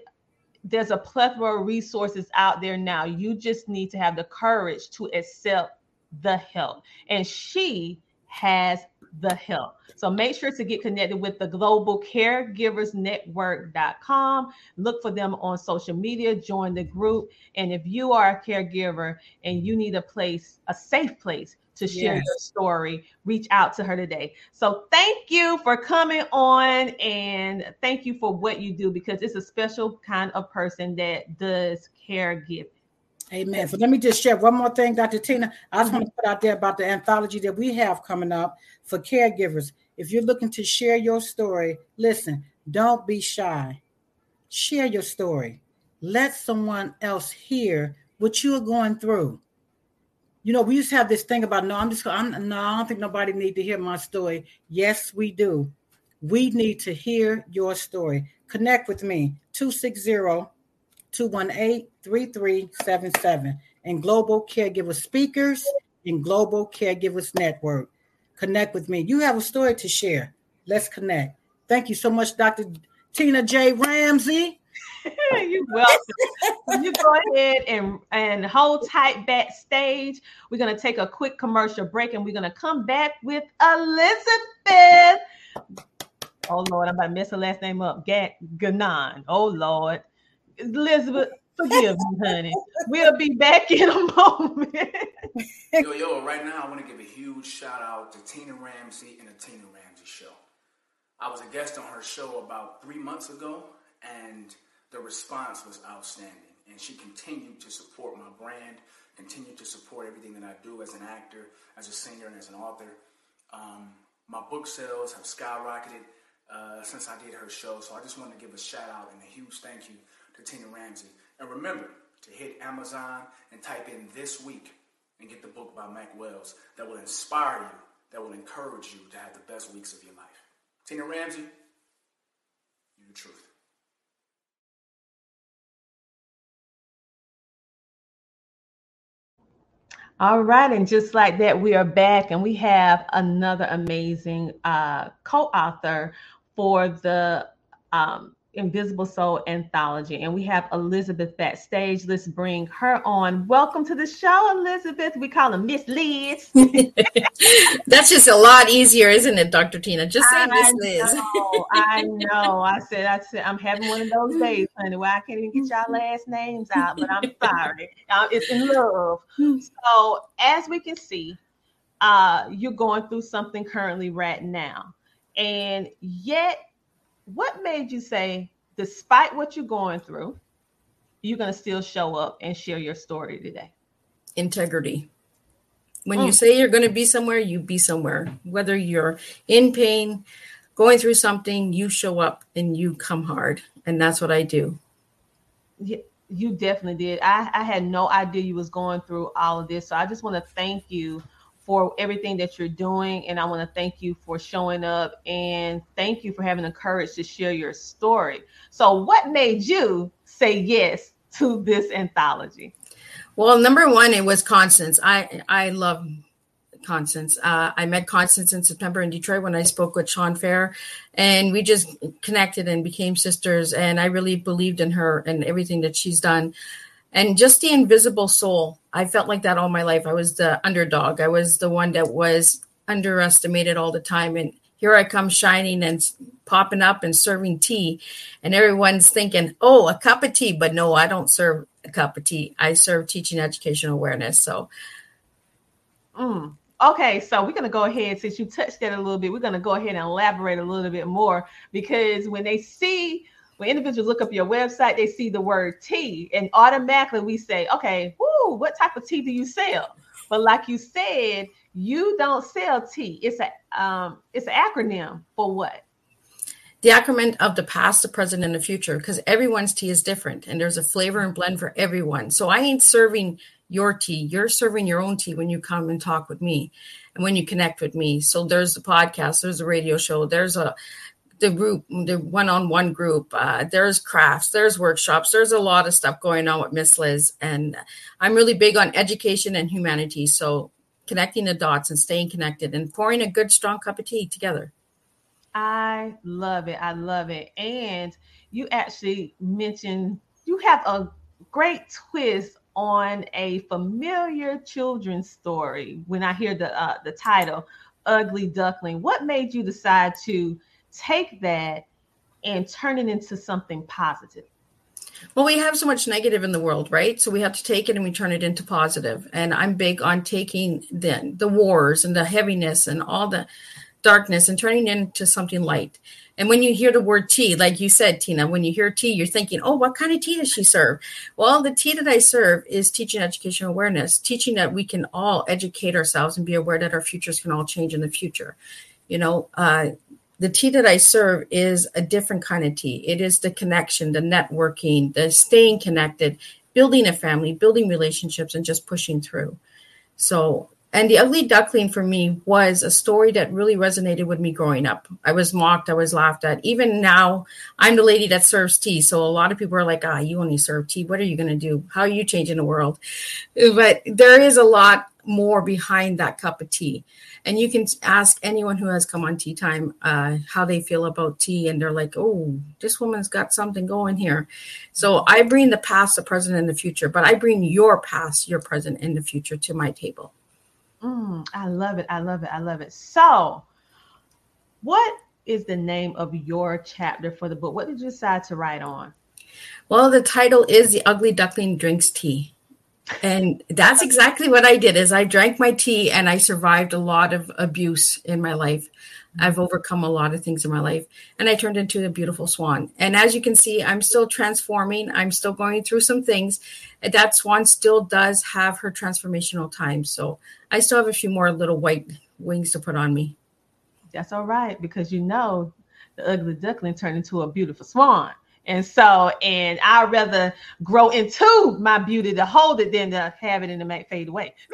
there's a plethora of resources out there now you just need to have the courage to accept the help and she has the help. So make sure to get connected with the Global Caregivers Network.com. Look for them on social media, join the group. And if you are a caregiver and you need a place, a safe place to share yes. your story, reach out to her today. So thank you for coming on and thank you for what you do because it's a special kind of person that does caregiving. Amen. So let me just share one more thing, Dr. Tina. I just want to put out there about the anthology that we have coming up for caregivers. If you're looking to share your story, listen, don't be shy. Share your story. Let someone else hear what you are going through. You know, we used to have this thing about no, I'm just I'm no, I don't think nobody need to hear my story. Yes, we do. We need to hear your story. Connect with me, 260 218 3377 and Global Caregiver Speakers and Global Caregivers Network. Connect with me. You have a story to share. Let's connect. Thank you so much, Dr. Tina J. Ramsey. You're welcome. you go ahead and, and hold tight backstage. We're going to take a quick commercial break and we're going to come back with Elizabeth. Oh, Lord, I'm about to mess her last name up. Gat Ganon. Oh, Lord. Elizabeth, forgive me, honey. We'll be back in a moment. yo, yo, right now I want to give a huge shout out to Tina Ramsey and the Tina Ramsey Show. I was a guest on her show about three months ago, and the response was outstanding. And she continued to support my brand, continued to support everything that I do as an actor, as a singer, and as an author. Um, my book sales have skyrocketed uh, since I did her show, so I just want to give a shout out and a huge thank you to Tina Ramsey. And remember to hit Amazon and type in this week and get the book by Mac Wells that will inspire you, that will encourage you to have the best weeks of your life. Tina Ramsey, you the truth. All right, and just like that, we are back, and we have another amazing uh, co-author for the um, Invisible Soul Anthology. And we have Elizabeth backstage. Let's bring her on. Welcome to the show, Elizabeth. We call her Miss Liz. That's just a lot easier, isn't it, Dr. Tina? Just say Miss Liz. Know, I know. I said, I said, I'm having one of those days, honey, where I can't even get y'all last names out, but I'm sorry. Uh, it's in love. So as we can see, uh, you're going through something currently right now. And yet what made you say, despite what you're going through, you're going to still show up and share your story today? Integrity. When mm. you say you're going to be somewhere, you be somewhere. Whether you're in pain, going through something, you show up and you come hard. And that's what I do. Yeah, you definitely did. I, I had no idea you was going through all of this. So I just want to thank you for everything that you're doing. And I want to thank you for showing up and thank you for having the courage to share your story. So, what made you say yes to this anthology? Well, number one, it was Constance. I I love Constance. Uh, I met Constance in September in Detroit when I spoke with Sean Fair, and we just connected and became sisters. And I really believed in her and everything that she's done and just the invisible soul. I felt like that all my life. I was the underdog. I was the one that was underestimated all the time. And here I come shining and popping up and serving tea. And everyone's thinking, oh, a cup of tea. But no, I don't serve a cup of tea. I serve teaching educational awareness. So, mm. Okay, so we're going to go ahead, since you touched that a little bit, we're going to go ahead and elaborate a little bit more because when they see when individuals look up your website, they see the word tea, and automatically we say, okay, whoo, what type of tea do you sell? But like you said, you don't sell tea. It's a um, it's an acronym for what? The acronym of the past, the present, and the future, because everyone's tea is different, and there's a flavor and blend for everyone. So I ain't serving your tea. You're serving your own tea when you come and talk with me, and when you connect with me. So there's the podcast, there's a radio show, there's a the group, the one-on-one group. Uh, there's crafts, there's workshops, there's a lot of stuff going on with Miss Liz, and I'm really big on education and humanity. So connecting the dots and staying connected and pouring a good, strong cup of tea together. I love it. I love it. And you actually mentioned you have a great twist on a familiar children's story when I hear the uh, the title Ugly Duckling. What made you decide to take that and turn it into something positive? Well, we have so much negative in the world, right? So we have to take it and we turn it into positive. And I'm big on taking the the wars and the heaviness and all the darkness and turning it into something light. And when you hear the word tea, like you said, Tina, when you hear tea, you're thinking, oh, what kind of tea does she serve? Well, the tea that I serve is teaching educational awareness, teaching that we can all educate ourselves and be aware that our futures can all change in the future. You know, uh, the tea that I serve is a different kind of tea. It is the connection, the networking, the staying connected, building a family, building relationships, and just pushing through. So and The Ugly Duckling for me was a story that really resonated with me growing up. I was mocked, I was laughed at. Even now, I'm the lady that serves tea. So a lot of people are like, ah, you only serve tea. What are you going to do? How are you changing the world? But there is a lot more behind that cup of tea. And you can ask anyone who has come on tea time uh, how they feel about tea. And they're like, oh, this woman's got something going here. So I bring the past, the present, and the future, but I bring your past, your present, and the future to my table. Mm, I love it. I love it. I love it. So, what is the name of your chapter for the book? What did you decide to write on? Well, the title is The Ugly Duckling Drinks Tea. And that's exactly what I did is I drank my tea and I survived a lot of abuse in my life. I've overcome a lot of things in my life and I turned into a beautiful swan. And as you can see, I'm still transforming. I'm still going through some things. That swan still does have her transformational time. So I still have a few more little white wings to put on me. That's all right because you know the ugly duckling turned into a beautiful swan. And so, and I'd rather grow into my beauty to hold it than to have it in to make fade away.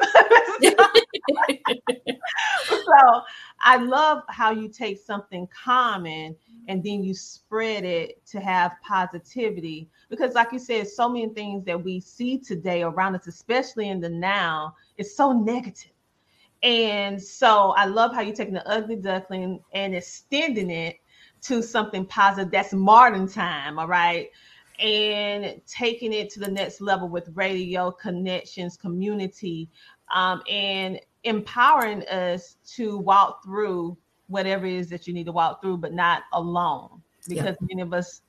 so I love how you take something common and then you spread it to have positivity. Because, like you said, so many things that we see today around us, especially in the now, is so negative. And so I love how you're taking the ugly duckling and extending it to something positive that's modern time. All right. And taking it to the next level with radio connections, community, um, and empowering us to walk through whatever it is that you need to walk through, but not alone. Because yeah. many of us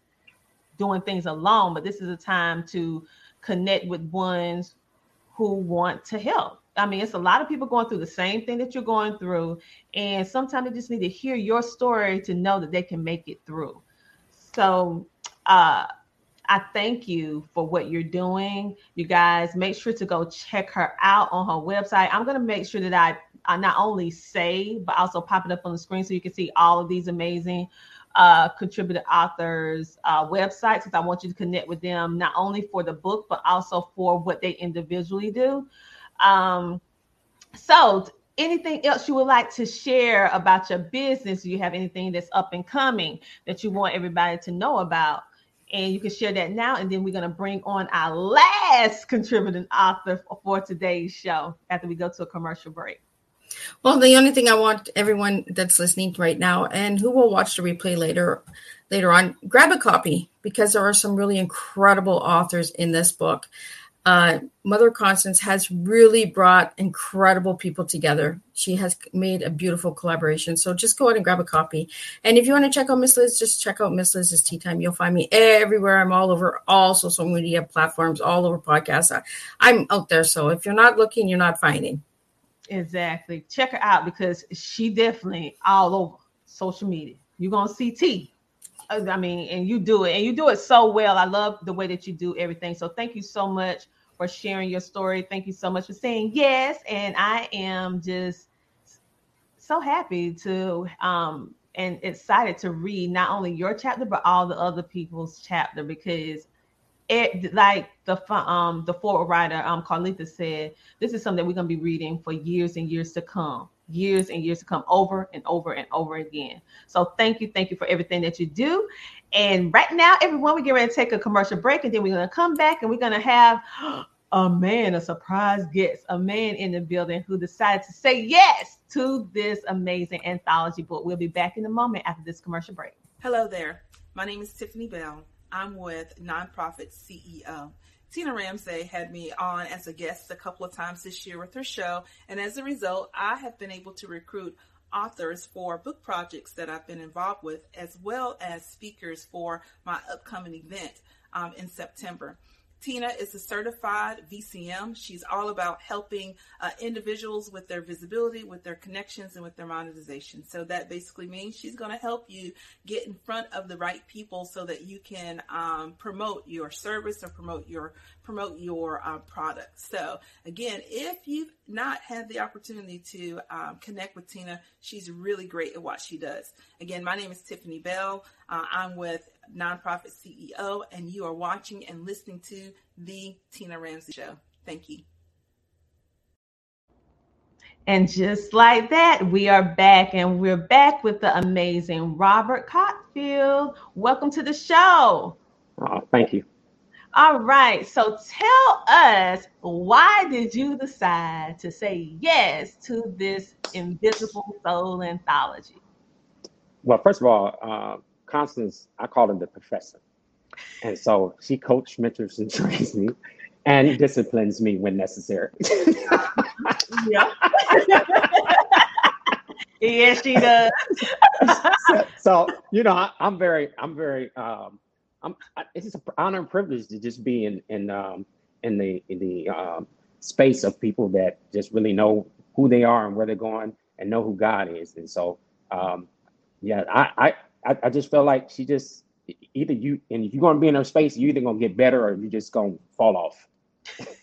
doing things alone, but this is a time to connect with ones who want to help. I mean, it's a lot of people going through the same thing that you're going through, and sometimes they just need to hear your story to know that they can make it through. So, uh, I thank you for what you're doing. You guys make sure to go check her out on her website. I'm going to make sure that I, I not only say, but also pop it up on the screen so you can see all of these amazing uh, contributor authors' uh, websites because I want you to connect with them not only for the book, but also for what they individually do. Um, so, anything else you would like to share about your business? Do you have anything that's up and coming that you want everybody to know about? and you can share that now. And then we're going to bring on our last contributing author for today's show after we go to a commercial break. Well, the only thing I want everyone that's listening right now and who will watch the replay later later on, grab a copy because there are some really incredible authors in this book uh, Mother Constance has really brought incredible people together. She has made a beautiful collaboration. So just go out and grab a copy. And if you want to check out Miss Liz, just check out Miss Liz's Tea Time. You'll find me everywhere. I'm all over all social media platforms, all over podcasts. I, I'm out there. So if you're not looking, you're not finding. Exactly. Check her out because she definitely all over social media. You're gonna see T. I mean, and you do it, and you do it so well. I love the way that you do everything. So thank you so much for sharing your story. Thank you so much for saying yes. And I am just so happy to um and excited to read not only your chapter but all the other people's chapter because it like the um the foreword writer um Carlita said this is something we're gonna be reading for years and years to come years and years to come over and over and over again. So thank you, thank you for everything that you do. And right now, everyone, we get ready to take a commercial break, and then we're gonna come back and we're gonna have a man, a surprise guest, a man in the building who decided to say yes to this amazing anthology book. We'll be back in a moment after this commercial break. Hello there. My name is Tiffany Bell. I'm with Nonprofit CEO. Tina Ramsey had me on as a guest a couple of times this year with her show, and as a result, I have been able to recruit authors for book projects that I've been involved with, as well as speakers for my upcoming event um, in September. Tina is a certified VCM. She's all about helping uh, individuals with their visibility, with their connections, and with their monetization. So that basically means she's going to help you get in front of the right people so that you can um, promote your service or promote your promote your uh, product. So again, if you've not had the opportunity to um, connect with Tina, she's really great at what she does. Again, my name is Tiffany Bell. Uh, I'm with Nonprofit CEO, and you are watching and listening to the Tina Ramsey Show. Thank you. And just like that, we are back, and we're back with the amazing Robert Cotfield. Welcome to the show. Oh, thank you. All right. So tell us why did you decide to say yes to this Invisible Soul anthology? Well, first of all, uh, Constance, I call him the professor. And so she coaches, mentors, and trains me and disciplines me when necessary. yeah. yes, she does. so, so, you know, I, am very, I'm very, um, I'm, it's just an honor and privilege to just be in, in, um, in the, in the um, space of people that just really know who they are and where they're going and know who God is. And so, um, yeah, I, I, I, I just felt like she just either you and if you're gonna be in her space, you're either gonna get better or you're just gonna fall off.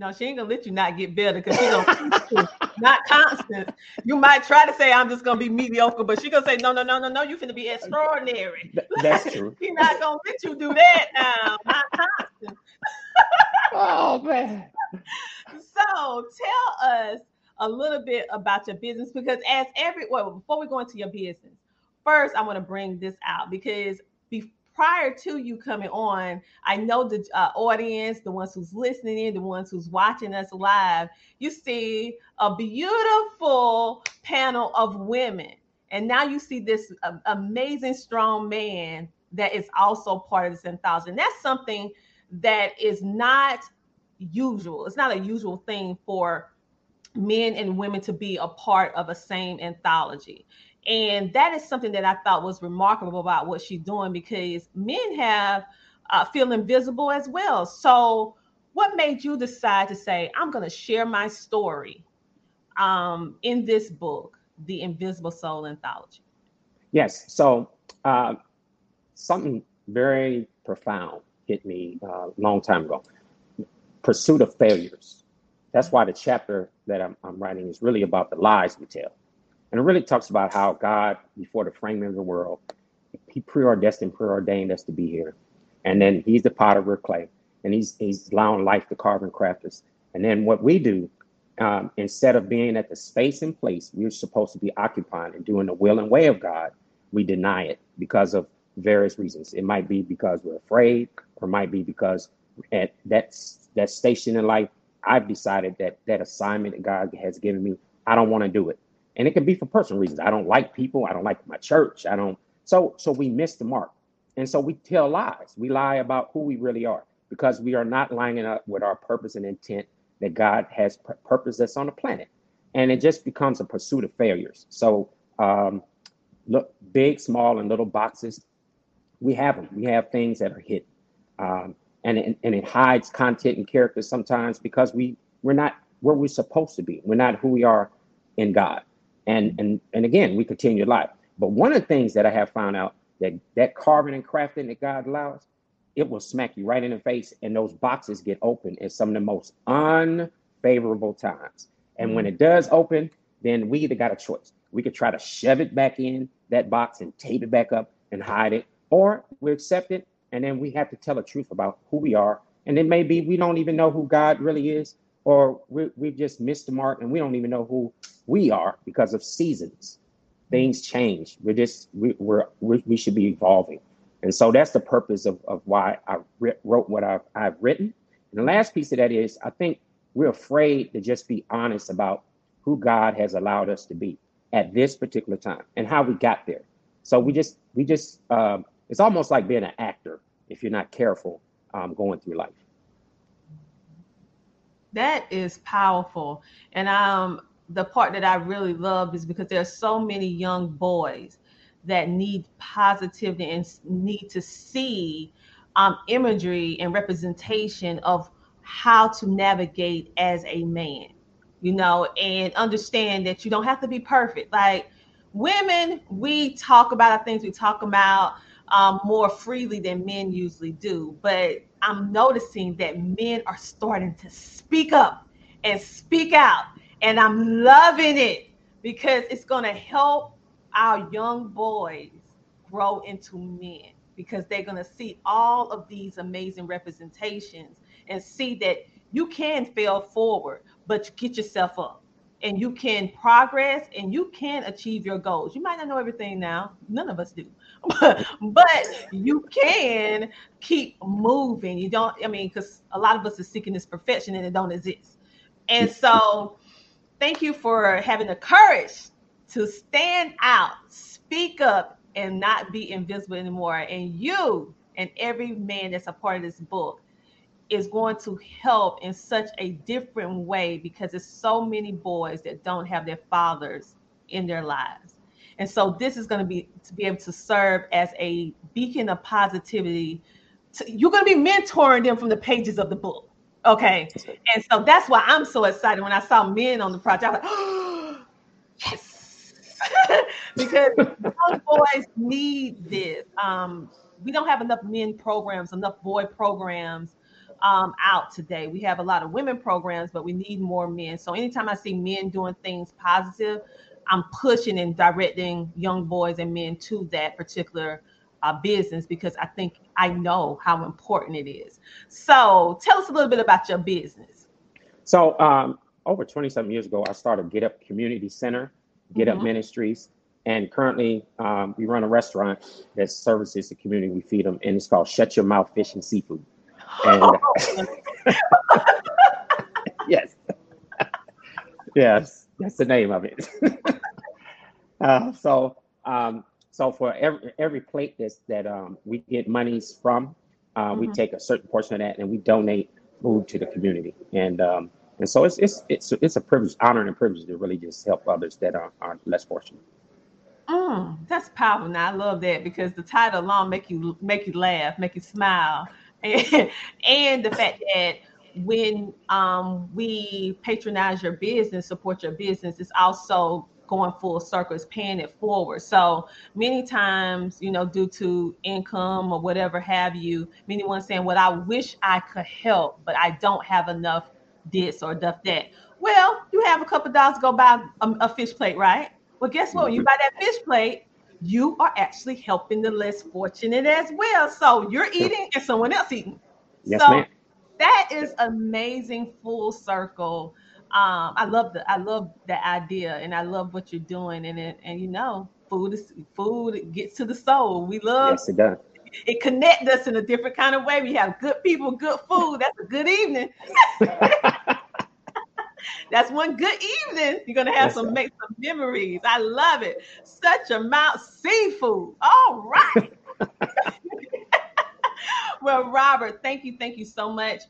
no, she ain't gonna let you not get better because she's gonna not Constance. You might try to say I'm just gonna be mediocre, but she's gonna say no, no, no, no, no. You finna be extraordinary. That's true. She's not gonna let you do that now. Not Constance. oh man. So tell us a little bit about your business because as every well before we go into your business first, I want to bring this out because be, prior to you coming on, I know the uh, audience, the ones who's listening in, the ones who's watching us live, you see a beautiful panel of women. And now you see this uh, amazing, strong man that is also part of this anthology. And that's something that is not usual. It's not a usual thing for men and women to be a part of a same anthology. And that is something that I thought was remarkable about what she's doing because men have uh, feel invisible as well. So, what made you decide to say, I'm going to share my story um, in this book, The Invisible Soul Anthology? Yes. So, uh, something very profound hit me a uh, long time ago pursuit of failures. That's why the chapter that I'm, I'm writing is really about the lies we tell. And it really talks about how God, before the framing of the world, He preordained, preordained us to be here. And then He's the potter, we're clay. And He's He's allowing life to carve and craft us. And then what we do, um, instead of being at the space and place we're supposed to be occupying and doing the will and way of God, we deny it because of various reasons. It might be because we're afraid, or it might be because at that that station in life, I've decided that that assignment that God has given me, I don't want to do it and it can be for personal reasons. I don't like people. I don't like my church. I don't. So so we miss the mark, and so we tell lies. We lie about who we really are because we are not lining up with our purpose and intent that God has purposed us on the planet, and it just becomes a pursuit of failures. So um, look, big, small, and little boxes, we have them. We have things that are hidden, um, and it, and it hides content and characters sometimes because we we're not where we're supposed to be. We're not who we are in God and and and again we continue life but one of the things that i have found out that that carving and crafting that god allows it will smack you right in the face and those boxes get open at some of the most unfavorable times. And when mm-hmm. it does open then we either got a choice. We could try to shove it back in that box and tape it back up and hide it or we accept it and then we have to tell the truth about who we are. And it may be we don't even know who god really is or we, we've just missed the mark and we don't even know who we are because of seasons. Things change. We're just we, we're we, we should be evolving, and so that's the purpose of, of why I re- wrote what I've, I've written. And the last piece of that is I think we're afraid to just be honest about who God has allowed us to be at this particular time and how we got there. So we just we just um, it's almost like being an actor if you're not careful um, going through life. That is powerful. And um the part that I really love is because there are so many young boys that need positivity and need to see um, imagery and representation of how to navigate as a man, you know, and understand that you don't have to be perfect. Like women, we talk about things we talk about um, more freely than men usually do. But I'm noticing that men are starting to speak up and speak out. And I'm loving it because it's going to help our young boys grow into men because they're going to see all of these amazing representations and see that you can fail forward, but you get yourself up and you can progress and you can achieve your goals. You might not know everything now, none of us do, but, you can keep moving. You don't, I mean, because a lot of us are seeking this perfection and it don't exist. And so, thank you for having the courage to stand out, speak up, and not be invisible anymore. And you and every man that's a part of this book is going to help in such a different way because there's so many boys that don't have their fathers in their lives. And so this is going to be to be able to serve as a beacon of positivity. To, you're going to be mentoring them from the pages of the book. Okay. And so that's why I'm so excited when I saw men on the project. I was like, oh, yes. because young boys need this. Um, we don't have enough men programs, enough boy programs um, out today. We have a lot of women programs, but we need more men. So anytime I see men doing things positive, I'm pushing and directing young boys and men to that particular uh, business because I think I know how important it is. So tell us a little bit about your business. So um, over 27 years ago, I started Get Up Community Center, Get mm-hmm. Up Ministries, and currently um, we run a restaurant that services the community. We feed them, and it's called Shut Your Mouth Fish and Seafood. And yes, yes, that's the name of it. uh, so, um, so for every every plate that's, that um, we get monies from, uh, mm-hmm. we take a certain portion of that and we donate food to the community. And um, and so it's it's it's it's a privilege, honor, and a privilege to really just help others that are, are less fortunate. Mm, that's powerful. Now I love that because the title alone make you make you laugh, make you smile, and, and the fact that when um, we patronize your business, support your business, it's also going full circle, it's paying it forward. So many times, you know, due to income or whatever have you, many ones saying, Well, I wish I could help, but I don't have enough this or enough that. Well, you have a couple dollars to go buy a, a fish plate, right? Well, guess what? When you buy that fish plate, you are actually helping the less fortunate as well. So you're eating and someone else eating. Yes, so ma'am. That is amazing full circle. Um, I love the I love the idea and I love what you're doing and it, and you know food is food gets to the soul. We love yes, it does. It connects us in a different kind of way. We have good people, good food. That's a good evening. That's one good evening. You're gonna have yes, some sir. make some memories. I love it. Shut Your Mouth seafood. All right. Well, Robert, thank you, thank you so much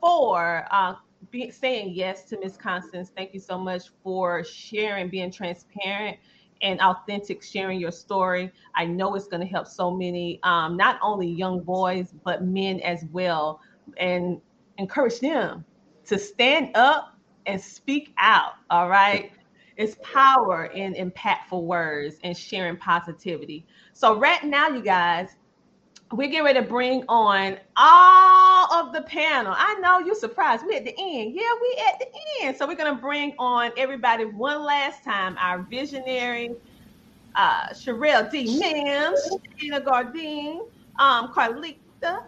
for uh, be, saying yes to Miss Constance. Thank you so much for sharing, being transparent and authentic, sharing your story. I know it's going to help so many, um, not only young boys but men as well, and encourage them to stand up and speak out. All right. It's power in impactful words and sharing positivity. So, right now, you guys, we're getting ready to bring on all of the panel. I know you're surprised. We're at the end. Yeah, we at the end. So we're gonna bring on everybody one last time. Our visionary, uh, Sherelle D. Mims, Shana Gardine, um, Carlita,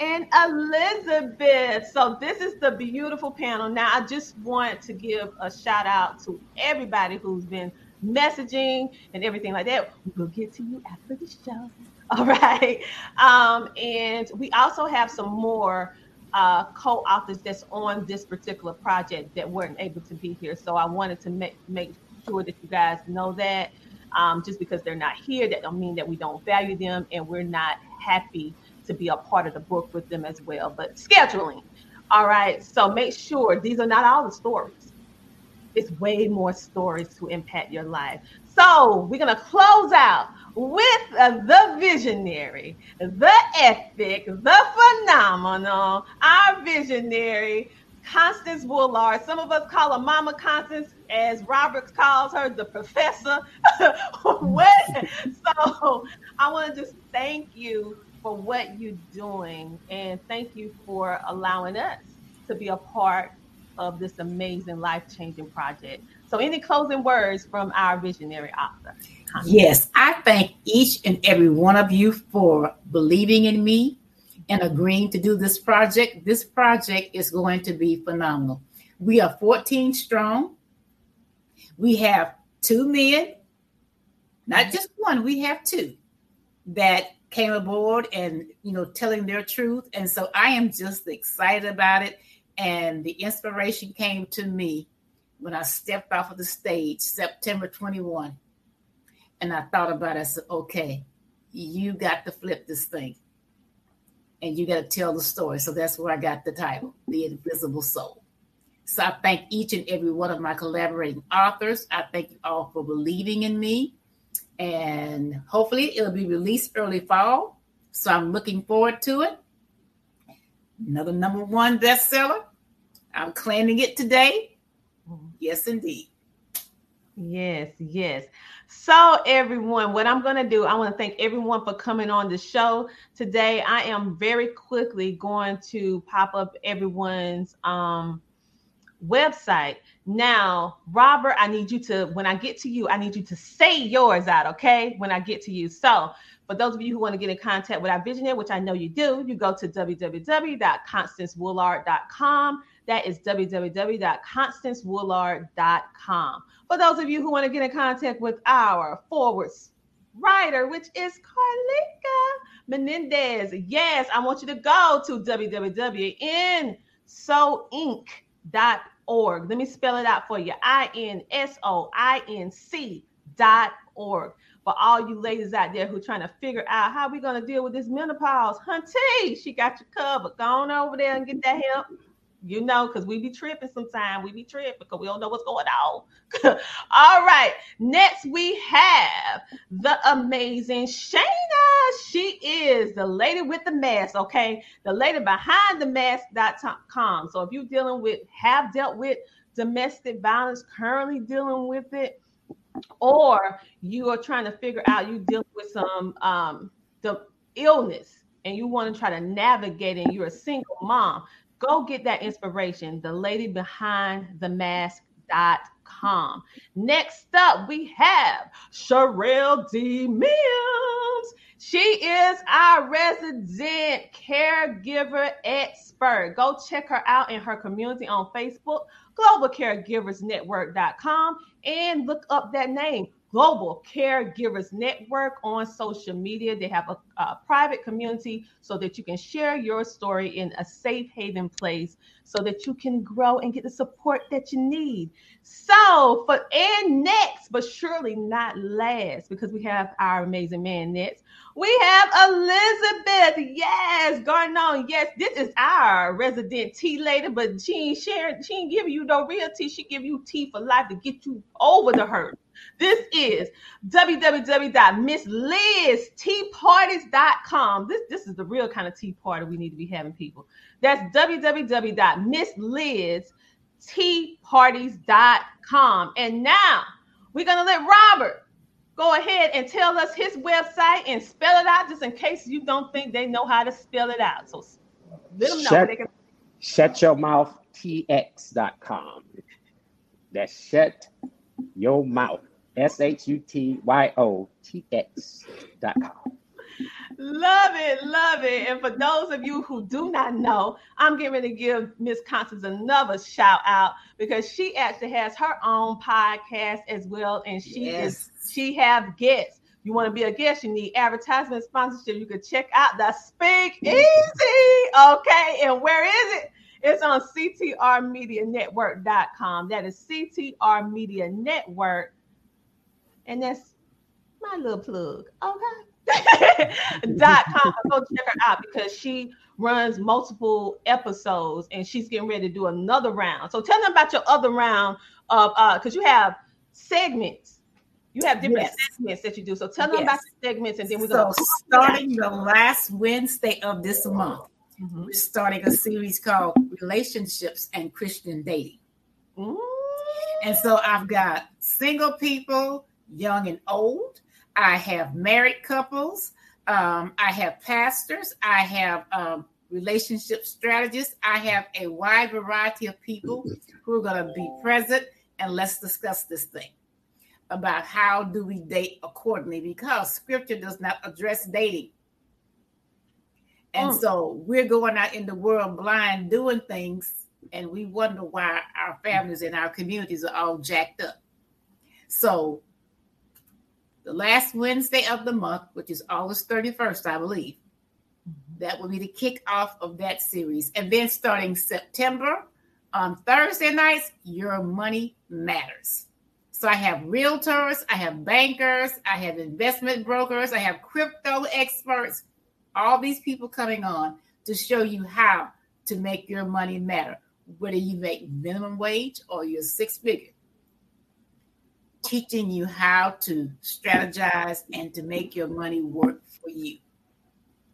and Elizabeth. So this is the beautiful panel. Now I just want to give a shout out to everybody who's been messaging and everything like that. We'll get to you after the show. All right. Um, and we also have some more uh, co-authors that's on this particular project that weren't able to be here. So I wanted to make make sure that you guys know that. Um, just because they're not here, that don't mean that we don't value them and we're not happy to be a part of the book with them as well. But scheduling. All right. So make sure these are not all the stories. It's way more stories to impact your life. So we're gonna close out with uh, the visionary, the epic, the phenomenal, our visionary, Constance Woolard. Some of us call her Mama Constance, as Roberts calls her, the professor. what? So I want to just thank you for what you're doing and thank you for allowing us to be a part of this amazing life changing project. So, any closing words from our visionary author? Yes, I thank each and every one of you for believing in me and agreeing to do this project. This project is going to be phenomenal. We are 14 strong. We have two men, not just one, we have two that came aboard and you know telling their truth and so i am just excited about it and the inspiration came to me when I stepped off of the stage September 21. And I thought about it. I said, okay, you got to flip this thing and you got to tell the story. So that's where I got the title, The Invisible Soul. So I thank each and every one of my collaborating authors. I thank you all for believing in me. And hopefully it'll be released early fall. So I'm looking forward to it. Another number one bestseller. I'm claiming it today. Yes, indeed. Yes, yes. So, everyone, what I'm going to do, I want to thank everyone for coming on the show today. I am very quickly going to pop up everyone's um, website. Now, Robert, I need you to, when I get to you, I need you to say yours out, okay? When I get to you. So, for those of you who want to get in contact with our visionary, which I know you do, you go to www.constancewoolard.com. That is www.constancewoolard.com. For those of you who want to get in contact with our forwards writer, which is Carlika Menendez, yes, I want you to go to www.insoinc.org. Let me spell it out for you. I N S O I N C dot org. For all you ladies out there who are trying to figure out how we're going to deal with this menopause, hunty, she got you covered. Go on over there and get that help you know, because we be tripping sometimes. We be tripping because we don't know what's going on. All right. Next, we have the amazing Shayna. She is the lady with the mask, okay? The lady behind the mask.com. So if you're dealing with, have dealt with domestic violence, currently dealing with it, or you are trying to figure out you deal with some um the illness and you want to try to navigate and you're a single mom Go get that inspiration. The lady behind the mask.com. Next up, we have Sherelle D. Mims. She is our resident caregiver expert. Go check her out in her community on Facebook, globalcaregiversnetwork.com, and look up that name, Global Caregivers Network on social media. They have a, a, private community so that you can share your story in a safe haven place so that you can grow and get the support that you need. So, for and next, but surely not last, because we have our amazing man next, we have Elizabeth. Yes, Garnon. Yes, this is our resident tea lady, but she ain't sharing, she ain't giving you no real tea. She give you tea for life to get you over the hurt. This is www.misslizteaparties.com. This, this is the real kind of tea party we need to be having, people. That's www.misslizteaparties.com. And now we're going to let Robert go ahead and tell us his website and spell it out just in case you don't think they know how to spell it out. So let them know. Shut, they can... shut your mouth tx.com. That's shut your mouth S H U T Y O T X dot com. love it, love it. And for those of you who do not know, I'm getting ready to give Miss Constance another shout out because she actually has her own podcast as well, and she yes. is she have guests. You want to be a guest, you need advertisement sponsorship. You can check out the Speak Easy. Okay, and where is it? It's on ctrmedianetwork.com. That is CTR Media Network. And that's my little plug. Okay. dot com. Go check her out because she runs multiple episodes and she's getting ready to do another round. So tell them about your other round of uh because you have segments. You have different yes. segments that you do. So tell them yes. about the segments and then we're so starting the last Wednesday of this month. Mm-hmm. We're starting a series called Relationships and Christian Dating. Mm-hmm. And so I've got single people, young and old. I have married couples. Um, I have pastors. I have um, relationship strategists. I have a wide variety of people who are going to be present. And let's discuss this thing about how do we date accordingly because scripture does not address dating. And mm. so we're going out in the world blind doing things, and we wonder why our families and our communities are all jacked up. So the last Wednesday of the month, which is August 31st, I believe. Mm-hmm. That will be the kickoff of that series. And then starting September on Thursday nights, your money matters. So I have realtors, I have bankers, I have investment brokers, I have crypto experts, all these people coming on to show you how to make your money matter, whether you make minimum wage or you're six figure teaching you how to strategize and to make your money work for you.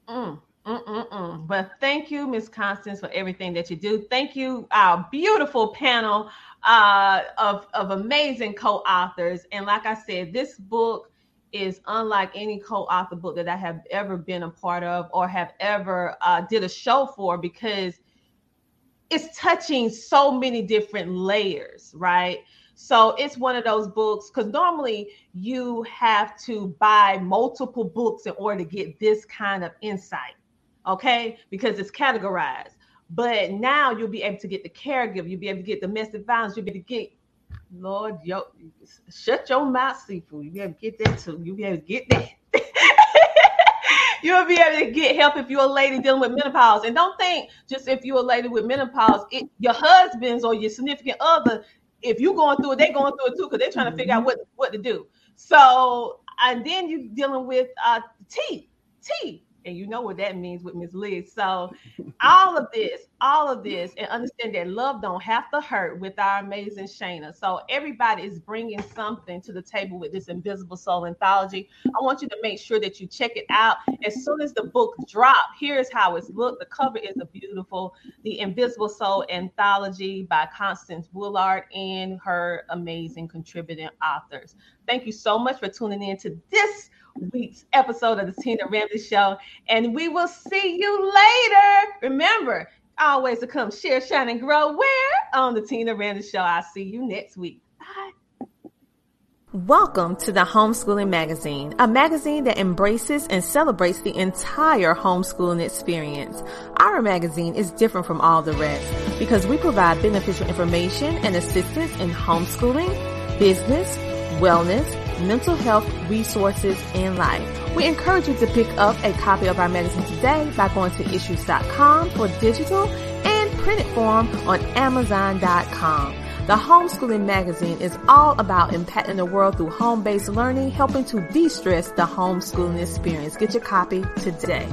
Mm, mm, mm, mm. But thank you, Miss Constance, for everything that you do. Thank you, our beautiful panel uh, of, of amazing co authors. And like I said, this book is unlike any co-author book that I have ever been a part of or have ever uh, did a show for because it's touching so many different layers, right? So it's one of those books because normally you have to buy multiple books in order to get this kind of insight, okay? Because it's categorized. But now you'll be able to get the caregiver, you'll be able to get domestic violence, you'll be able to get, Lord, yo, shut your mouth, seafood. You'll be able to get that too. You'll be able to get that. you'll be able to get help if you're a lady dealing with menopause. And don't think just if you're a lady with menopause, it, your husband's or your significant other if you're going through it, they're going through it too because they're trying to figure out what what to do. So and then you're dealing with uh T T and you know what that means with Miss Liz. So all of this, all of this, and understand that love don't have to hurt with our amazing Shana. So everybody is bringing something to the table with this Invisible Soul anthology. I want you to make sure that you check it out as soon as the book drop. Here's how it's looked. The cover is a beautiful, the Invisible Soul anthology by Constance Woolard and her amazing contributing authors. Thank you so much for tuning in to this week's episode of the Tina Ramsey Show. And we will see you later. Remember, always to come share, shine, and grow where? On the Tina Ramsey Show. I'll see you next week. Bye. Welcome to the Homeschooling Magazine, a magazine that embraces and celebrates the entire homeschooling experience. Our magazine is different from all the rest because we provide beneficial information and assistance in homeschooling, business, wellness, mental health resources in life. We encourage you to pick up a copy of our magazine today by going to issues.com for digital and printed form on amazon.com. The Homeschooling Magazine is all about impacting the world through home-based learning, helping to de-stress the homeschooling experience. Get your copy today.